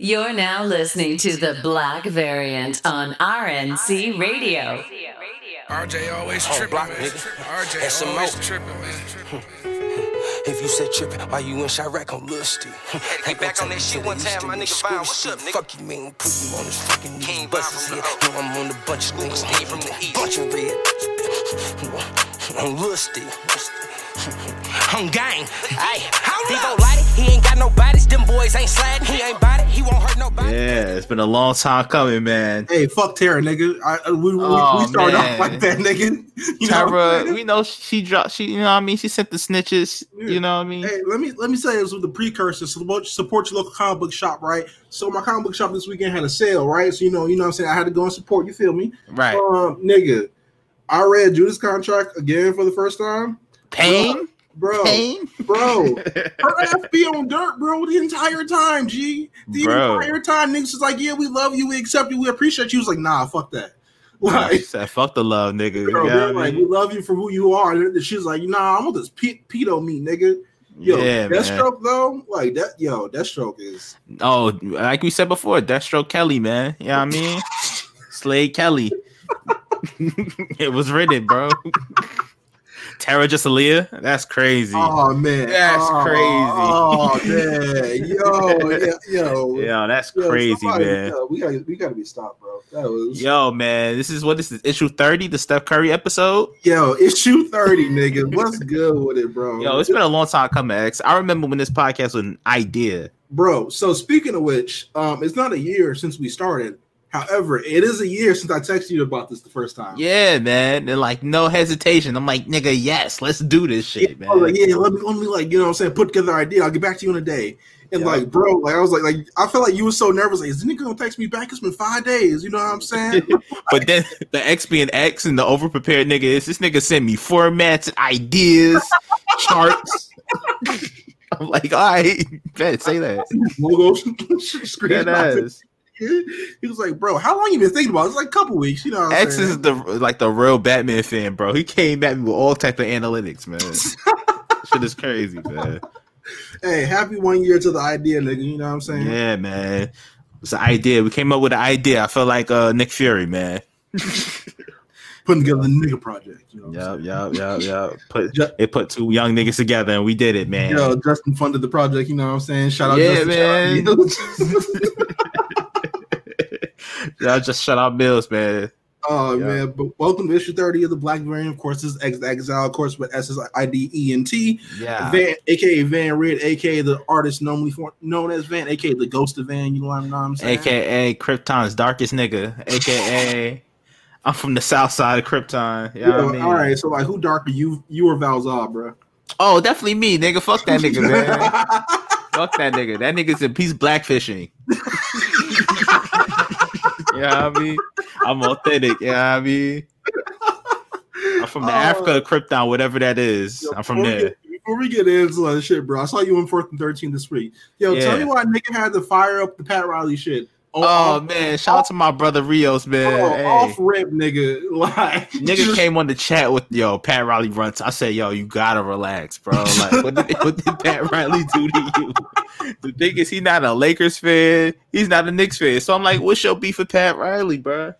You're now listening to the Black Variant on RNC Radio. RJ always Oh, tripping, block, man. RJ And some always tripping, man. If you said trippin', why you in Chirac on Lusty? get back on that shit one time, my nigga Vine, what's up, nigga? Fuck you, man. Put you on this fucking King knees. Bust Vine his from head. the Know I'm on a bunch of things. Steve from the east. Bunch of red. on Lusty. On gang. Ay, he gon' light it. He ain't got no bodies. Them boys ain't sliding. He ain't body. He won't hurt nobody. Yeah, it's been a long time coming, man. Hey, fuck Tara, nigga. I, I- we, we, Oh, we started man. off like that, nigga. You know Tara, saying? we know she dropped. She, you know, what I mean, she sent the snitches. You know what I mean? Hey, let me let me say this with the precursor. Support, support your local comic book shop, right? So my comic book shop this weekend had a sale, right? So you know, you know what I'm saying? I had to go and support, you feel me? Right. Um, nigga, I read Judas contract again for the first time. Pain, Bro, pain, bro. Her ass be on dirt, bro, the entire time, G. The Bro. entire time, niggas was like, Yeah, we love you, we accept you, we appreciate you. He was like, nah, fuck that. She Like said, "Fuck the love, nigga." You Bro, know what I like, we love you for who you are. And she's like, nah, I want this pe- pedo me, nigga. Yo, yeah, man. Deathstroke though, like that. Yo, Deathstroke is Oh, like we said before, Deathstroke Kelly, man. You know what I mean? Slade Kelly. it was written, bro. Tara Jalea, that's crazy. oh man, That's oh, crazy. Oh man, yo, yeah, yo, yeah, that's yo, crazy, somebody- man. yo, we gotta, we gotta be stopped, bro. That was yo, Yo, man, this is what this is issue 30, the Steph Curry episode. Yo, issue thirty, nigga. What's good with it, bro? Yo, it's been a long time coming, X. I remember when this podcast was an idea. bro. So speaking of which, um, it's not a year since we started. However, it is a year since I texted you about this the first time. Yeah, man. And like no hesitation. I'm like, nigga, yes, let's do this shit, I was like, man. yeah, let me, let me, like, you know what I'm saying, put together an idea. I'll get back to you in a day. And Yeah. like, bro, like, I was like, like, I felt like you were so nervous. Like, is the nigga gonna text me back? It's been five days. You know what I'm saying? but then the X being X and the overprepared nigga is this nigga sent me formats, ideas, charts. I'm like, all right, bet, say that. Logo That screenshot. ass. He was like, bro, how long you been thinking about? it? It's like a couple weeks. You know what I'm X saying? is the like the real Batman fan, bro. He came at me with all type of analytics, man. Shit is crazy, man. hey, happy one year to the idea, nigga. You know what I'm saying? Yeah, man. It's an idea. We came up with an idea. I feel like uh, Nick Fury, man. Putting together the nigga project. You know what I'm Yep, yep, yep, yep. Put it put two young niggas together and we did it, man. Yo, Justin funded the project. You know what I'm saying? Shout out, Yeah, Justin. man. Y'all just shut out Mills, man. Oh Yeah. man, but welcome to issue 30 of the Black Variant. Of course, this is Ex- Exile, of course, with S S I D E N T. Yeah. Van, aka Van Rid, aka the artist normally for, known as Van, aka the ghost of Van. You know what I'm saying? AKA Krypton's darkest nigga. AKA I'm from the south side of Krypton. You Yeah, know what I mean? all right. So like, who darker you? You or Val-Zod, bro? Oh, definitely me, nigga. Fuck that nigga, man. Fuck that nigga. That nigga's a piece blackfishing. yeah, I mean, I'm authentic. Yeah, I mean, I'm from the Oh. Africa Krypton, whatever that is. Yo, I'm from there. get- Before we get into that shit, bro, I saw you in fourth and thirteen this week. Yo, tell me why nigga had to fire up the Pat Riley shit. Oh um, off, man, shout out to my brother Rios, man. oh, Hey. off rip, nigga. Like, Nigga came on the chat with yo Pat Riley runs. I said, yo, you gotta relax, bro. Like, what did, what did Pat Riley do to you? The thing is, he's not a Lakers fan. He's not a Knicks fan. So I'm like, what's your beef with Pat Riley, bro?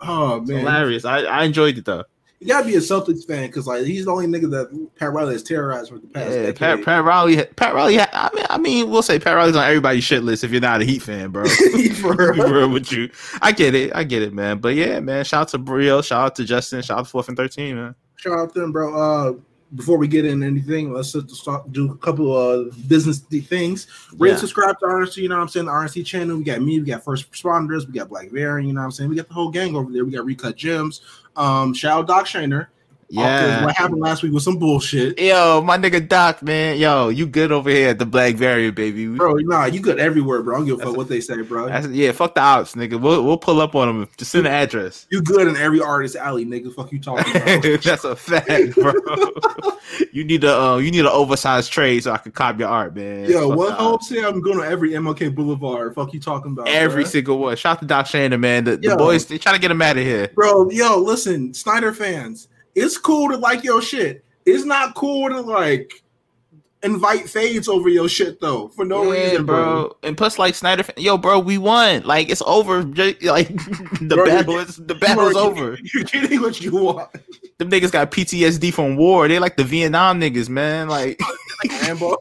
Oh It's man, hilarious. I, I enjoyed it though. You gotta be a Celtics fan because like he's the only nigga that Pat Riley has terrorized for the past. Yeah, decade. Pat, Pat Riley. Pat Riley. I mean, I mean, we'll say Pat Riley's on everybody's shit list if you're not a Heat fan, bro. For real. with you. I get it. I get it, man. But yeah, man. Shout out to Brio. Shout out to Justin. Shout out to Fourth and Thirteen, man. Shout out to them, bro. Uh, before we get in anything, let's just start, do a couple of business things. Rate, Yeah. subscribe to RNC. You know what I'm saying? The RNC channel. We got me. We got first responders. We got Black Variant. You know what I'm saying? We got the whole gang over there. We got Recut Gems. Um, shout out Doc Shaner. Yeah. What happened last week was some bullshit. Yo, my nigga Doc, man. Yo, you good over here at the Black Variant, baby. Bro, nah, you good everywhere, bro. I don't give a fuck what they say, bro. Yeah, fuck the ops, nigga. We'll we'll pull up on them. Just send the address. You good in every artist alley, nigga. Fuck you talking about. That's a fact, bro. you need a uh, you need an oversized trade so I can cop your art, man. Yo, Fuck what ops. say I'm going to every MLK Boulevard? Fuck you talking about? Every bruh? single one. Shout out to Doc Shaner, man. The, the boys they trying to get him out of here. Bro, yo, listen, Snyder fans, it's cool to like your shit. It's not cool to like invite fades over your shit though for no Yeah, reason, bro. bro. And plus, like Snyder, yo, bro, we won. Like it's over. Like the Bro, battle is the battle is Bro, over. You're getting what you want, Them niggas got PTSD from war. They like the Vietnam niggas, man. Like, Rambo.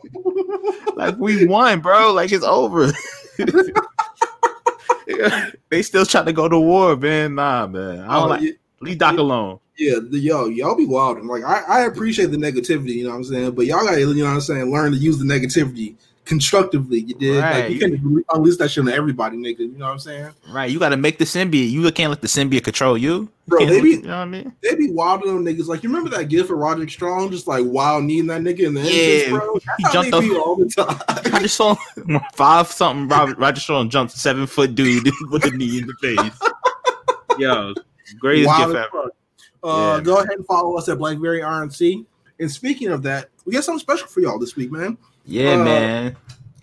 like we won, bro. Like it's over. they still trying to go to war, man. Nah, man. I oh, don't Oh, like. yeah, Leave Doc alone. Yeah, the, yo, y'all be wild. Like I, I appreciate the negativity, you know what I'm saying, but y'all gotta, you know what I'm saying, learn to use the negativity constructively. You did, like Right. you can unleash that shit on everybody, nigga. You know what I'm saying? Right. You got to make the symbiote. You can't let the symbiote control you. Bro, they be- you know what I mean? They be wilding on niggas. Like you remember that gift of Roderick Strong, just like wild needing that nigga in the Yeah, entrance, bro. That's he how jumped they be up- all the time. I just saw five something. Robert Roger Strong jumped seven foot dude with a knee in the face. Yo, greatest Wild gift ever. fuck. Uh, Yeah. Go ahead and follow us at Black Variant RNC. And speaking of that, we got something special for y'all this week, man. Yeah, Uh, man.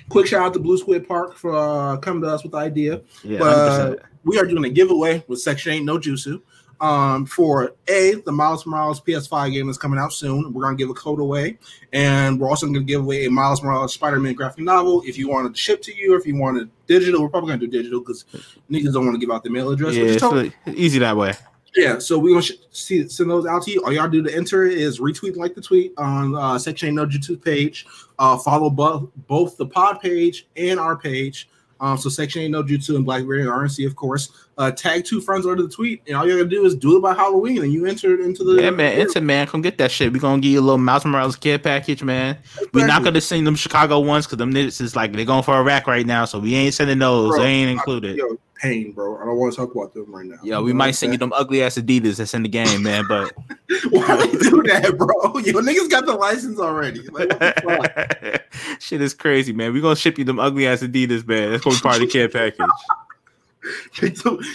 Quick shout out to Blue Squid Park for uh, coming to us with the idea. Yeah, but uh, 100%. we are doing a giveaway with Section 8 No Jutsu um, for A, the Miles Morales PS5 game that's coming out soon. We're going to give a code away. And we're also going to give away a Miles Morales Spider Man graphic novel. If you want it to ship to you, or if you want it digital, we're probably going to do digital because niggas don't want to give out the mail address. yeah, it's totally- easy that way. Yeah, so we're gonna sh- see send those out to you. All y'all do to enter is retweet like the tweet on uh, Section No Jutsu page. Uh, follow both both the pod page and our page. Um, so Section Ain't No Jutsu and Black Variant and RNC, of course. Uh, tag two friends under the tweet, and all you gotta do is do it by Halloween, and you enter it into the Yeah, man. Enter, man. Come get that shit. We gonna give you a little Miles Morales kid package, man. We not gonna send them Chicago ones because them niggas is like they're going for a rack right now, so we ain't sending those. Bro, they ain't included. Yo, pain, bro. I don't want to talk about them right now. Yeah, we might send you them ugly ass Adidas that's in the game, man. But Why they do that, bro? Yo, niggas got the license already. Like, shit is crazy, man. We gonna ship you them ugly ass Adidas, man. That's gonna be part of the kid package.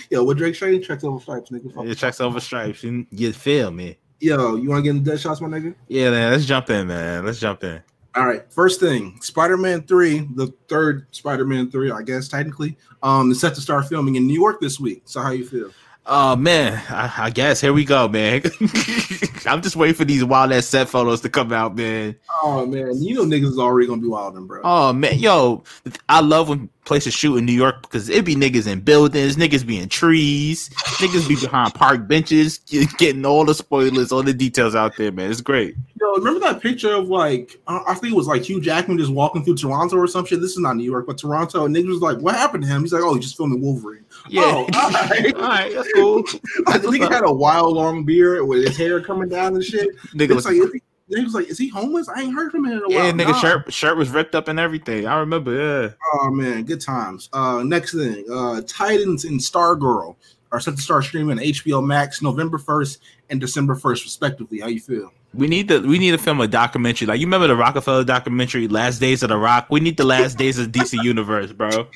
Yo, what Drake saying? Checks over stripes, nigga. Fuck. It checks over stripes. You, you feel me? Yo, you want to get in the dead shots, my nigga? Yeah, man. Let's jump in, man. Let's jump in. All right. First thing, Spider-Man 3, the third Spider-Man 3, I guess technically, um, is set to start filming in New York this week. So how you feel? Oh man, I, I guess here we go, man. I'm just waiting for these wild ass set photos to come out, man. Oh man, you know niggas is already gonna be wilding, bro. Oh man, yo, I love when places shoot in New York because it be niggas in buildings, niggas be in trees, niggas be behind park benches, getting all the spoilers, all the details out there, man. It's great. Yo, remember that picture of like I I think it was like Hugh Jackman just walking through Toronto or some shit. This is not New York, but Toronto. And niggas was like, "What happened to him?" He's like, "Oh, he just filming Wolverine." Yeah, Oh, all right. all right, cool. Like, the nigga had a wild long beard with his hair coming down and shit. Nigga, It's like, he, he was like, "Is he homeless?" I ain't heard from him in a while. yeah, nigga, Nah. shirt shirt was ripped up and everything. I remember, yeah. Oh man, good times. Uh, next thing, uh, Titans and Stargirl are set to start streaming on HBO Max November first and December first, respectively. How you feel? We need to we need to film a documentary. Like you remember the Roc-A-Fella documentary, Last Days of the Rock? We need the last days of DC Universe, bro.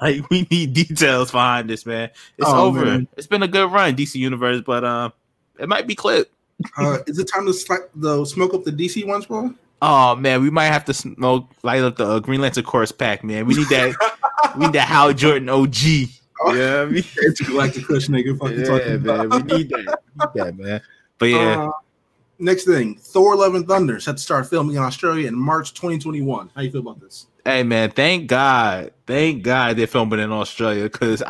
like we need details behind this, man. It's Oh, over. man. It's been a good run, DC Universe, but uh, it might be clipped. Uh, is it time to sli- the smoke up the DC ones, bro? Oh man, we might have to smoke light up the uh, Green Lantern Corps pack, man. We need that. we need that Hal Jordan OG. Oh. Yeah, I mean, It's Galactic Kush, nigga. Fucking yeah, talking man. about. We need that. We need that, man. But yeah, Uh, next thing, Thor: Love and Thunder set to start filming in Australia in March 2021. How you feel about this? Hey man, thank God, thank God they're filming in Australia because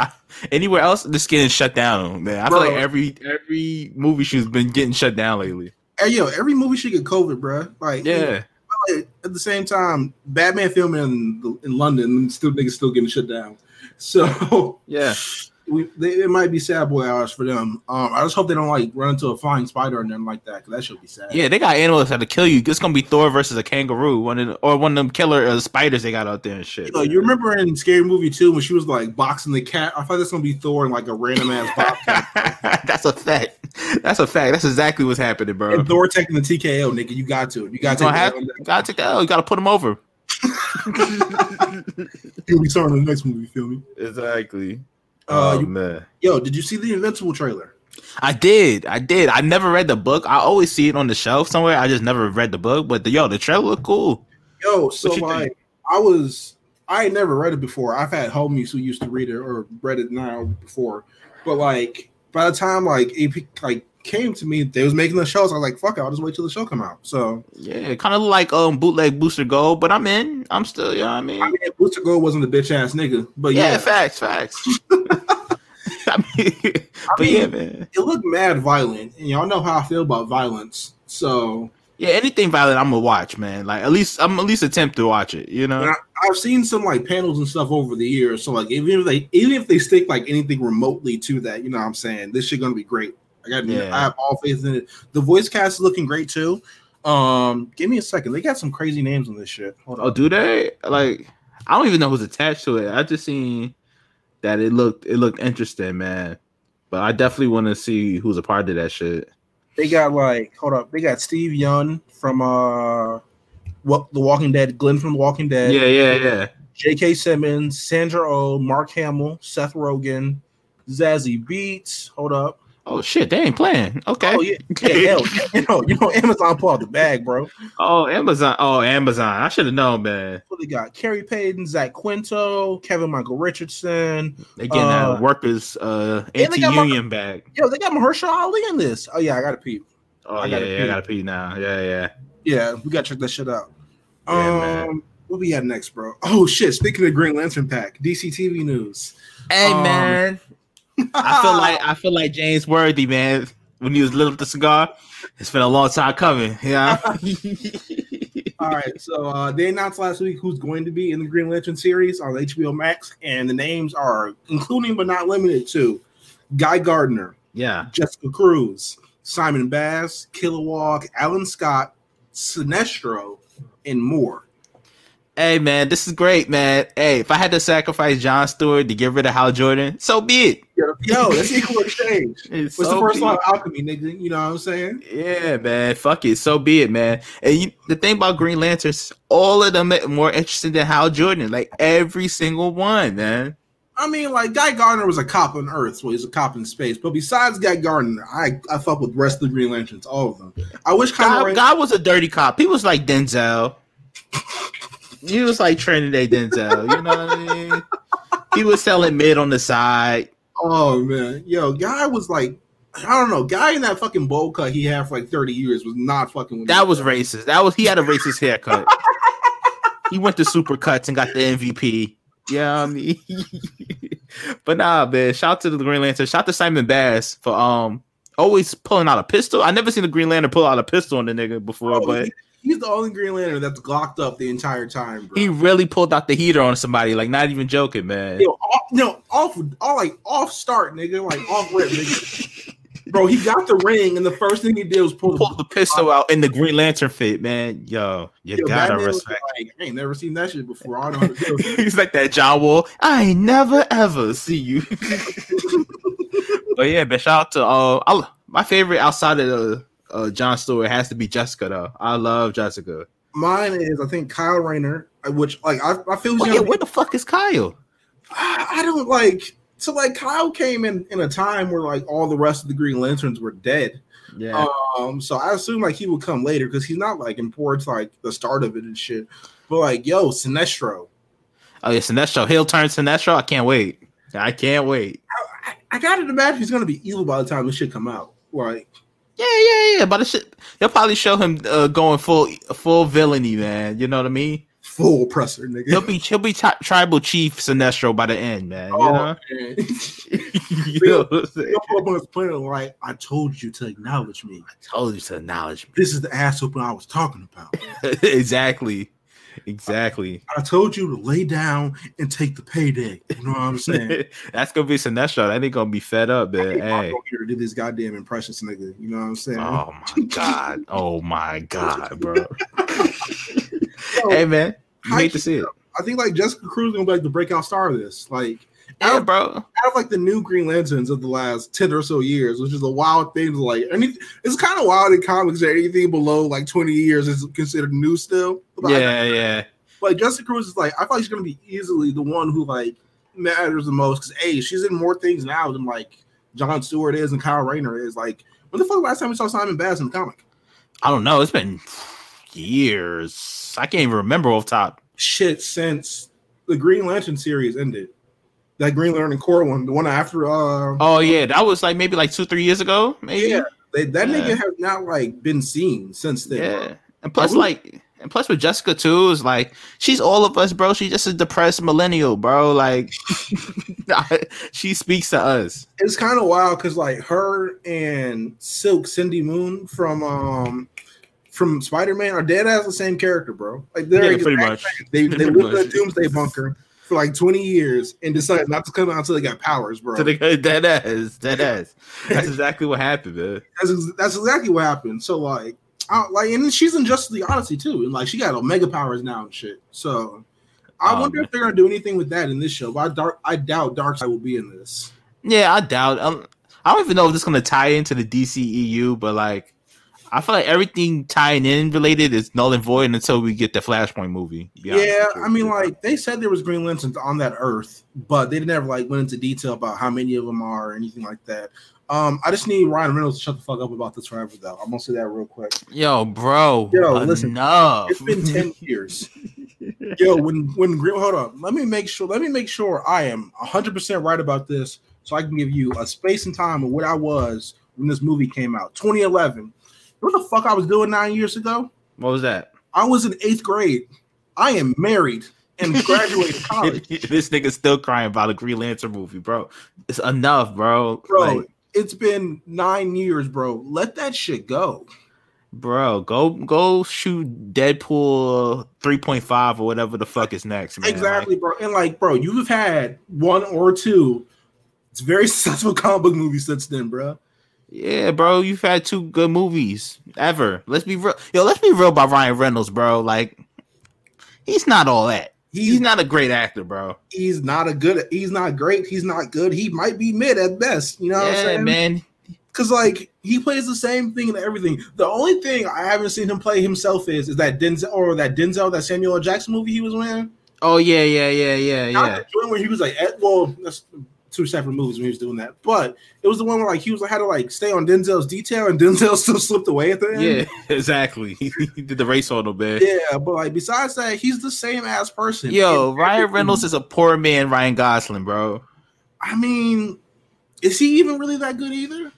anywhere else this getting shut down. Man, I feel like every every movie shoot's been getting shut down lately. Hey, yo, every movie should get COVID, bro. Like, Yeah, at the same time, Batman filming in, in London, still niggas still getting shut down. So yeah. we they, it might be sad boy hours for them. Um, I just hope they don't like run into a flying spider or nothing like that, because that should be sad. Yeah, they got animals that to kill you. It's gonna be Thor versus a kangaroo, one of the, or one of them killer uh, spiders they got out there and shit. Yo, you remember in Scary Movie 2 when she was like boxing the cat? I thought that's gonna be Thor and like a random ass box. That's a fact. That's a fact. That's exactly what's happening, bro. and Thor taking the TKO, nigga. You got to. You got to. Gonna gotta take that. L. You gotta put him over. You'll be starting the next movie. Feel me? Exactly. Uh, you- man. Yo, did you see the Invincible trailer? I did. I did. I never read the book. I always see it on the shelf somewhere. I just never read the book. But the, yo, the trailer looked cool. Yo, so like think? I was I had never read it before. I've had homies who used to read it or read it now before. But like by the time like it like came to me, they was making the shows. I was like, fuck it, I'll just wait till the show come out. So Yeah, kind of like um bootleg Booster Gold, but I'm in. I'm still, you know what I mean? I mean, Booster Gold wasn't a bitch ass nigga, but yeah, yeah, facts, facts. I mean, but mean- yeah, man. it looked mad violent, and y'all know how I feel about violence. So Yeah, anything violent, I'm gonna watch, man. Like at least I'm at least attempt to watch it. You know? and I, I've seen some like panels and stuff over the years. So like even if they even if they stick like anything remotely to that, you know what I'm saying this shit gonna be great. I got Yeah. I have all faith in it. The voice cast is looking great too. Um, give me a second. They got some crazy names on this shit. Hold on. Oh, do they? Like, I don't even know who's attached to it. I just seen that it looked it looked interesting, man. But I definitely want to see who's a part of that shit. They got like hold up. They got Steven Yeun from uh what The Walking Dead, Glenn from The Walking Dead. Yeah, yeah, yeah. J.K. Simmons, Sandra Oh, Mark Hamill, Seth Rogen, Zazie Beetz. Hold up. Oh shit, they ain't playing. Okay. Oh yeah, yeah, hell, you know, you know, Amazon pulled the bag, bro. Oh, Amazon. Oh, Amazon. I should have known, man. What they got? Khary Payton, Zach Quinto, Kevin Michael Richardson. They getting Uh, that workers uh and they my- anti-union bag. Yo, they got Mahershala Ali in this. Oh yeah, I got to pee. Oh I yeah, gotta yeah, pee. I gotta pee now. Yeah, yeah. Yeah, we gotta check that shit out. Yeah, man. um, what we got next, bro? Oh shit! Speaking of Green Lantern pack, DC TV news. Hey Um, man, I feel like I feel like James Worthy, man. When he was lit up the cigar, it's been a long time coming. Yeah. All right, so uh, they announced last week who's going to be in the Green Lantern series on HBO Max, and the names are including but not limited to Guy Gardner, yeah. Jessica Cruz, Simon Baz, Kilowog, Alan Scott, Sinestro, and more. Hey man, this is great, man. Hey, if I had to sacrifice John Stewart to get rid of Hal Jordan, so be it. Yo, that's equal exchange. It's What's so the first it. of alchemy, nigga? You know what I'm saying? Yeah, man. Fuck it. So be it, man. And you, the thing about Green Lanterns, all of them are more interesting than Hal Jordan. Like every single one, man. I mean, like Guy Gardner was a cop on Earth, so he's a cop in space. But besides Guy Gardner, I I fuck with the rest of the Green Lanterns, all of them. I wish God, Ren. God was a dirty cop. He was like Denzel. He was like Trinidad Denzel. You know what I mean? He was selling mid on the side. Oh man, yo, Guy was like, I don't know, Guy in that fucking bowl cut he had for like 30 years was not fucking. With That was racist. That was he had a racist haircut. he went to Supercuts and got the MVP. Yeah, I mean, but nah, man. Shout out to the Green Lantern. Shout out to Simon Baz for um always pulling out a pistol. I never seen the Green Lantern pull out a pistol on the nigga before, Oh, but he's the only Green Lantern that's glocked up the entire time, bro. he really pulled out the heater on somebody. Like, not even joking, man. Yo, off, no, off, all like off start, nigga, like off rip, nigga. Bro, he got the ring, and the first thing he did was pull the the pistol out in the Green Lantern fit, man. Yo, you Yo, gotta respect. Like, I ain't never seen that shit before. I don't know how to do it. He's like that John Wall. I ain't never ever see you. but yeah, but shout out to uh, I, my favorite outside of the uh, John Stewart has to be Jessica though. I love Jessica. Mine is, I think, Kyle Rayner, which like I, I feel Oh, yeah, where the fuck is Kyle? I I don't like so like Kyle came in in a time where like all the rest of the Green Lanterns were dead. Yeah, Um, so I assume like he would come later because he's not like important to like the start of it and shit. But like, yo, Sinestro, oh yeah, Sinestro. He'll turn Sinestro. I can't wait. I can't wait. I, I gotta imagine he's gonna be evil by the time this shit come out. Like, Yeah, yeah, yeah. But the shit, they'll probably show him uh, going full full villainy, man. You know what I mean? full oppressor, nigga. He'll be he'll be tri- tribal chief Sinestro by the end, man. You Oh, know? man. You know what I'm saying? He'll pull up on his planet like, I told you to acknowledge me. I told you to acknowledge me. This is the ass whooping I was talking about. exactly. Exactly. I told you to lay down and take the payday. You know what I'm saying? That's gonna be Sinestro. That ain't gonna be fed up, man. I'm Hey. here to do this goddamn impressions, nigga. You know what I'm saying? Oh my god. Oh my god, bro. Yo, hey man. You hate to see it. I think like Jessica Cruz gonna be like the breakout star of this. Like Yeah, out, bro. out of like the new Green Lanterns of the last ten or so years, which is a wild thing. to, Like any, it's kind of wild in comics that anything below like twenty years is considered new still. But Yeah, yeah. like Jessica Cruz is like I feel like she's gonna be easily the one who like matters the most because a she's in more things now than like John Stewart is and Kyle Rayner is. Like when the fuck last time we saw Simon Baz in the comic? I don't know. It's been years. I can't even remember off top. Shit, since the Green Lantern series ended. That Green Lantern Corps one, the one after. Uh, Oh yeah, that was like maybe like two three years ago, maybe. yeah, they, that Yeah. nigga has not like been seen since then. bro. Yeah. And plus, we- like, and plus with Jessica too, is like she's all of us, bro. She's just a depressed millennial, bro. Like, she speaks to us. it's kind of wild because like her and Silk Cindy Moon from um from Spider Man are dead as the same character, bro. Like they're Yeah, pretty much. They they lived in a doomsday bunker for like twenty years and decided not to come out until they got powers, bro. To the dead ass, dead ass. That's exactly what happened, man. That's that's exactly what happened. So like, I, like, and she's in Justice League Odyssey too, and like she got omega powers now and shit. So I Oh, wonder if they're gonna do anything with that in this show. But I dark, I doubt Darkseid will be in this. Yeah, I doubt. Um, I don't even know if this is gonna tie into the DCEU, but like, I feel like everything tying in related is null and void until we get the Flashpoint movie. to be honest Yeah. I mean, like they said there was Green Lanterns on that Earth, but they never like went into detail about how many of them are or anything like that. Um, I just need Ryan Reynolds to shut the fuck up about this forever, though. I'm gonna say that real quick. yo, bro, Yo, listen, enough. It's been ten years. Yo, when when Green, hold on, let me make sure. Let me make sure I am 100 percent right about this, so I can give you a space and time of what I was when this movie came out, 2011. What the fuck I was doing nine years ago? What was that? I was in eighth grade. I am married and graduated college. this nigga still crying about a Green Lantern movie, bro. It's enough, bro. bro. Like, it's been nine years, bro. Let that shit go. bro, go go shoot Deadpool 3.5 or whatever the fuck is next, man. exactly, bro. And like, bro, you've had one or two. It's very successful comic book movies since then, bro. Yeah, bro, you've had two good movies ever. Let's be real. Yo, let's be real about Ryan Reynolds, bro. Like, he's not all that. He's not a great actor, bro. He's not a good. He's not great. He's not good. He might be mid at best. You know what I'm yeah, saying, man. Because like he plays the same thing in everything. The only thing I haven't seen him play himself is is that Denzel or that Denzel that Samuel L. Jackson movie he was in. Oh yeah, yeah, yeah, yeah, Not yeah. the joint where he was like, well, that's two separate movies when he was doing that. But it was the one where like he was like had to like stay on Denzel's detail, and Denzel still slipped away at the end. Yeah, exactly. He did the race on him, man. yeah. But like besides that, he's the same ass person. Yo, And Ryan everything- Reynolds is a poor man, Ryan Gosling, bro. I mean, is he even really that good either?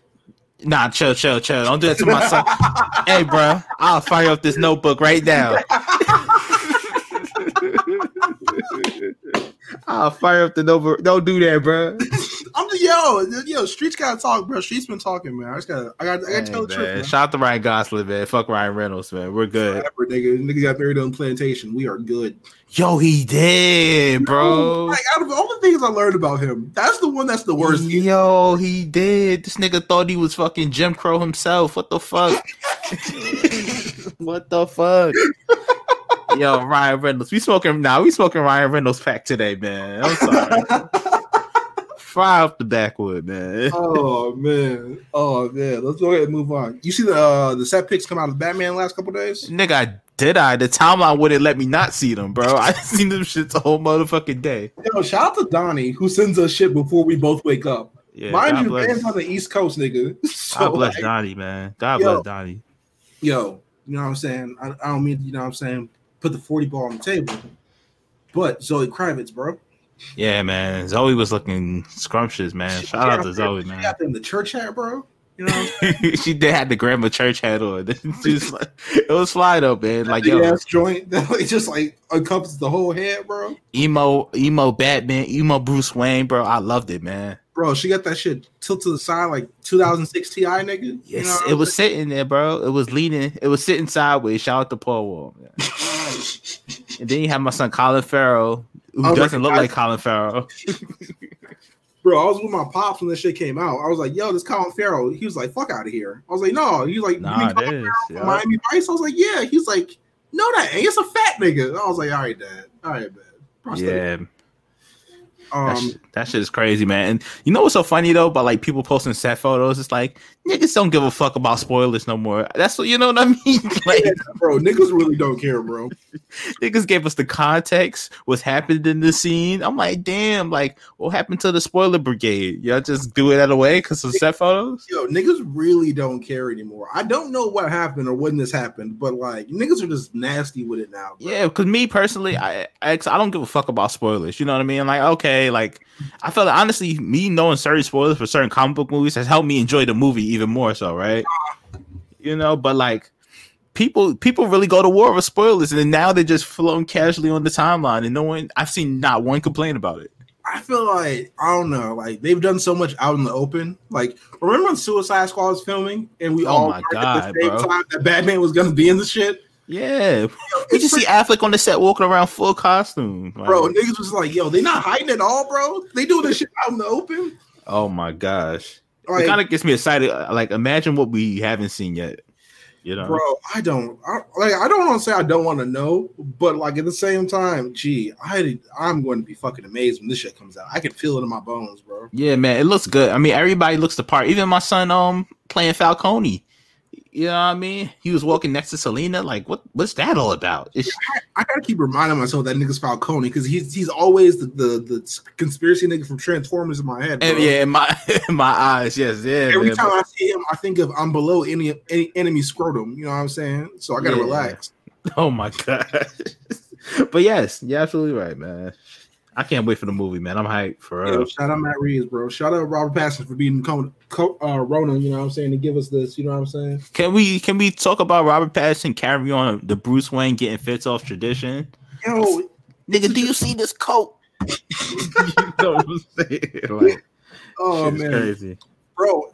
Nah, chill, chill, chill. Don't do that to my son. hey, bro, I'll fire up this notebook right now. I'll fire up the notebook. Don't do that, bro. I'm the yo, yo. Streets gotta talk, bro. Streets been talking, man. I just gotta, I gotta, I gotta Hey, tell the truth. man. Man. Shout out to Ryan Gosling, man. Fuck Ryan Reynolds, man. We're good. Nigga. Nigga got married on plantation. We are good, Yo, he did, bro. Like out of all the things I learned about him, that's the one that's the worst. Yo, he did. This nigga thought he was fucking Jim Crow himself. What the fuck? what the fuck? Yo, Ryan Reynolds. We smoking now. we smoking Ryan Reynolds pack today, man. I'm sorry. Fry off the backwood, man. oh man, oh man. Let's go ahead and move on. You see the uh, the set pics come out of Batman last couple days? Nigga, I did I? The timeline wouldn't let me not see them, bro. I seen them shits the whole motherfucking day. Yo, shout out to Donnie who sends us shit before we both wake up. Yeah, Mind God you, bless, Dan's on the East Coast, nigga. So, God bless like, Donnie, man. God Yo. bless Donnie. yo, you know what I'm saying? I, I don't mean, you know what I'm saying, put the 40 ball on the table. But Zoe Kravitz, bro. Yeah, man. Zoe was looking scrumptious, man. She Shout out to Zoe, She man. got them the church hat, bro. You know saying? she did have the grandma church hat on. She was like, it was fly though, man. Like yo, ass joint that like, just like encompasses the whole head, bro. emo, emo Batman, emo Bruce Wayne, bro. I loved it, man. Bro, she got that shit tilted to the side like 2006 Ti, nigga. You Yes, know it was sitting there, bro. It was leaning. It was sitting sideways. Shout out to Paul Wall. Man. and then you have my son Colin Farrell, who doesn't look recognize- like Colin Farrell. Bro, I was with my pops when this shit came out. I was like, yo, this Colin Farrell. He was like, fuck out of here. I was like, no. He was like, you Nah, mean Colin is. Farrell yeah. Miami Vice? I was like, yeah. He's like, no, that ain't. It's a fat nigga. I was like, all right, dad. All right, man. Prosthetic. Yeah, that, Um, shit, that shit is crazy, man. And you know what's so funny though? About like people posting set photos, it's like niggas don't give a fuck about spoilers no more. That's what you know what I mean. like yeah, bro, niggas really don't care, bro. niggas gave us the context, what's happened in the scene. I'm like, damn, like what happened to the spoiler brigade? Y'all just do it out of way because of set photos. Yo, niggas really don't care anymore. I don't know what happened or when this happened, but like niggas are just nasty with it now. bro. Yeah, because me personally, I, I I don't give a fuck about spoilers. You know what I mean? Like, okay, say like I felt like, honestly me knowing certain spoilers for certain comic book movies has helped me enjoy the movie even more so, right? You know, but like people people really go to war with spoilers and then now they're just floating casually on the timeline and no one I've seen not one complain about it. I feel like I don't know, like they've done so much out in the open. Like, remember when Suicide Squad was filming and we Oh all my God, at the same bro. time that Batman was gonna be in the shit? Yeah. We just see Affleck on the set walking around full costume. Like, Bro, niggas was like, yo, they not hiding at all, bro. They doing this shit out in the open. oh my gosh. Like, it kind of gets me excited. Like, imagine what we haven't seen yet. You know, bro, I don't I, like. I don't want to say I don't want to know, but like at the same time, gee, I I'm going to be fucking amazed when this shit comes out. I can feel it in my bones, bro. Yeah, man, it looks good. I mean, everybody looks the part. Even my son, um, playing Falcone. You know what I mean? He was walking next to Selina. Like, what? What's that all about? It's, I gotta keep reminding myself that nigga's Falcone because he's he's always the, the the conspiracy nigga from Transformers in my head. Bro. yeah, in my in my eyes, yes, yeah. Every man, time but- I see him, I think of I'm below any any enemy scrotum. You know what I'm saying? So I gotta Yeah. relax. oh my god. but yes, you're absolutely right, man. I can't wait for the movie, man. I'm hyped for Yo, real. shout out Matt Reeves, bro. Shout out Robert Pattinson for being co- co- uh, Rona. You know what I'm saying? To give us this. You know what I'm saying? Can we can we talk about Robert Pattinson carry on the Bruce Wayne getting fits off tradition? Yo, Nigga, do you see this coat? you know what I'm saying? Like, oh shit's man, crazy. bro.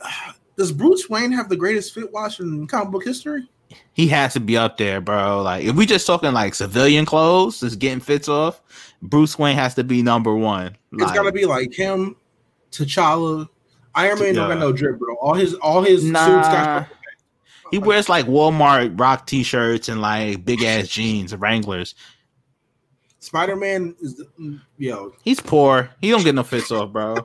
Does Bruce Wayne have the greatest fit watch in comic book history? He has to be up there, bro. Like, if we just talking like civilian clothes, just getting fits off, Bruce Wayne has to be number one. It's Like, gotta be like him, T'Challa. Iron Man don't got no drip, bro. All his all his suits nah. got. He wears like Walmart rock t-shirts and like big ass jeans, Wranglers. Spider Man is the, mm, yo. He's poor. He don't get no fits off, bro.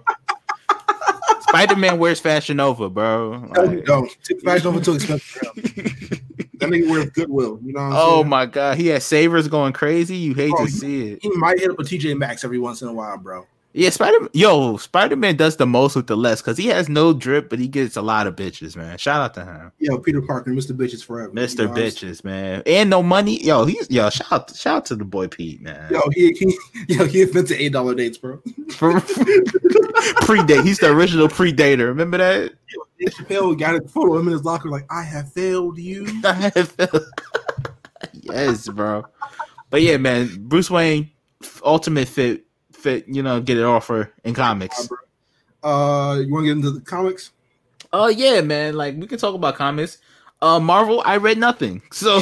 Spider Man wears Fashion Nova, bro. Like- don't. Fashion over too expensive. that nigga wears Goodwill. You know. What I'm oh saying? my god, he has savers going crazy. You hate Bro, to see it. He might hit up a TJ Maxx every once in a while, bro. Yeah, Spider. Yo, Spider Man does the most with the less because he has no drip, but he gets a lot of bitches, man. Shout out to him, Yo, Peter Parker, Mr. Bitches forever. you Mister know Bitches, man, and no money. Yo, he's yo. Shout out, shout out to the boy Pete, man. Yo, he, he yo he invented eight dollar dates, bro. Predate, he's the original predator. Remember that? Dave Chappelle got a photo of him in his locker, like I have failed you. I have failed. yes, bro. But yeah, man, Bruce Wayne, ultimate fit, fit. You know, get it offer in comics. Uh, you want to get into the comics? Oh yeah, man. Like we can talk about comics. Uh, Marvel, I read nothing, so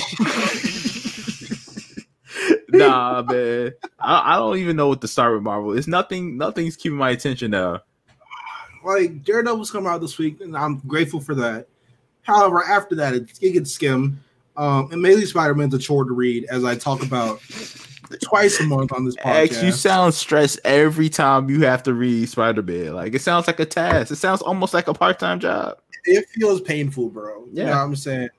nah, man. I, I don't even know what to start with Marvel. It's nothing. Nothing's keeping my attention now. Like Daredevil's come out this week, and I'm grateful for that. However, after that, it, it gets skim. Um, Amazing Spider-Man's a chore to read, as I talk about twice a month on this X, you sound stressed every time you have to read Spider Man. Like it sounds like a task. It sounds almost like a part time job. it feels painful, bro. You Yeah. know what I'm saying?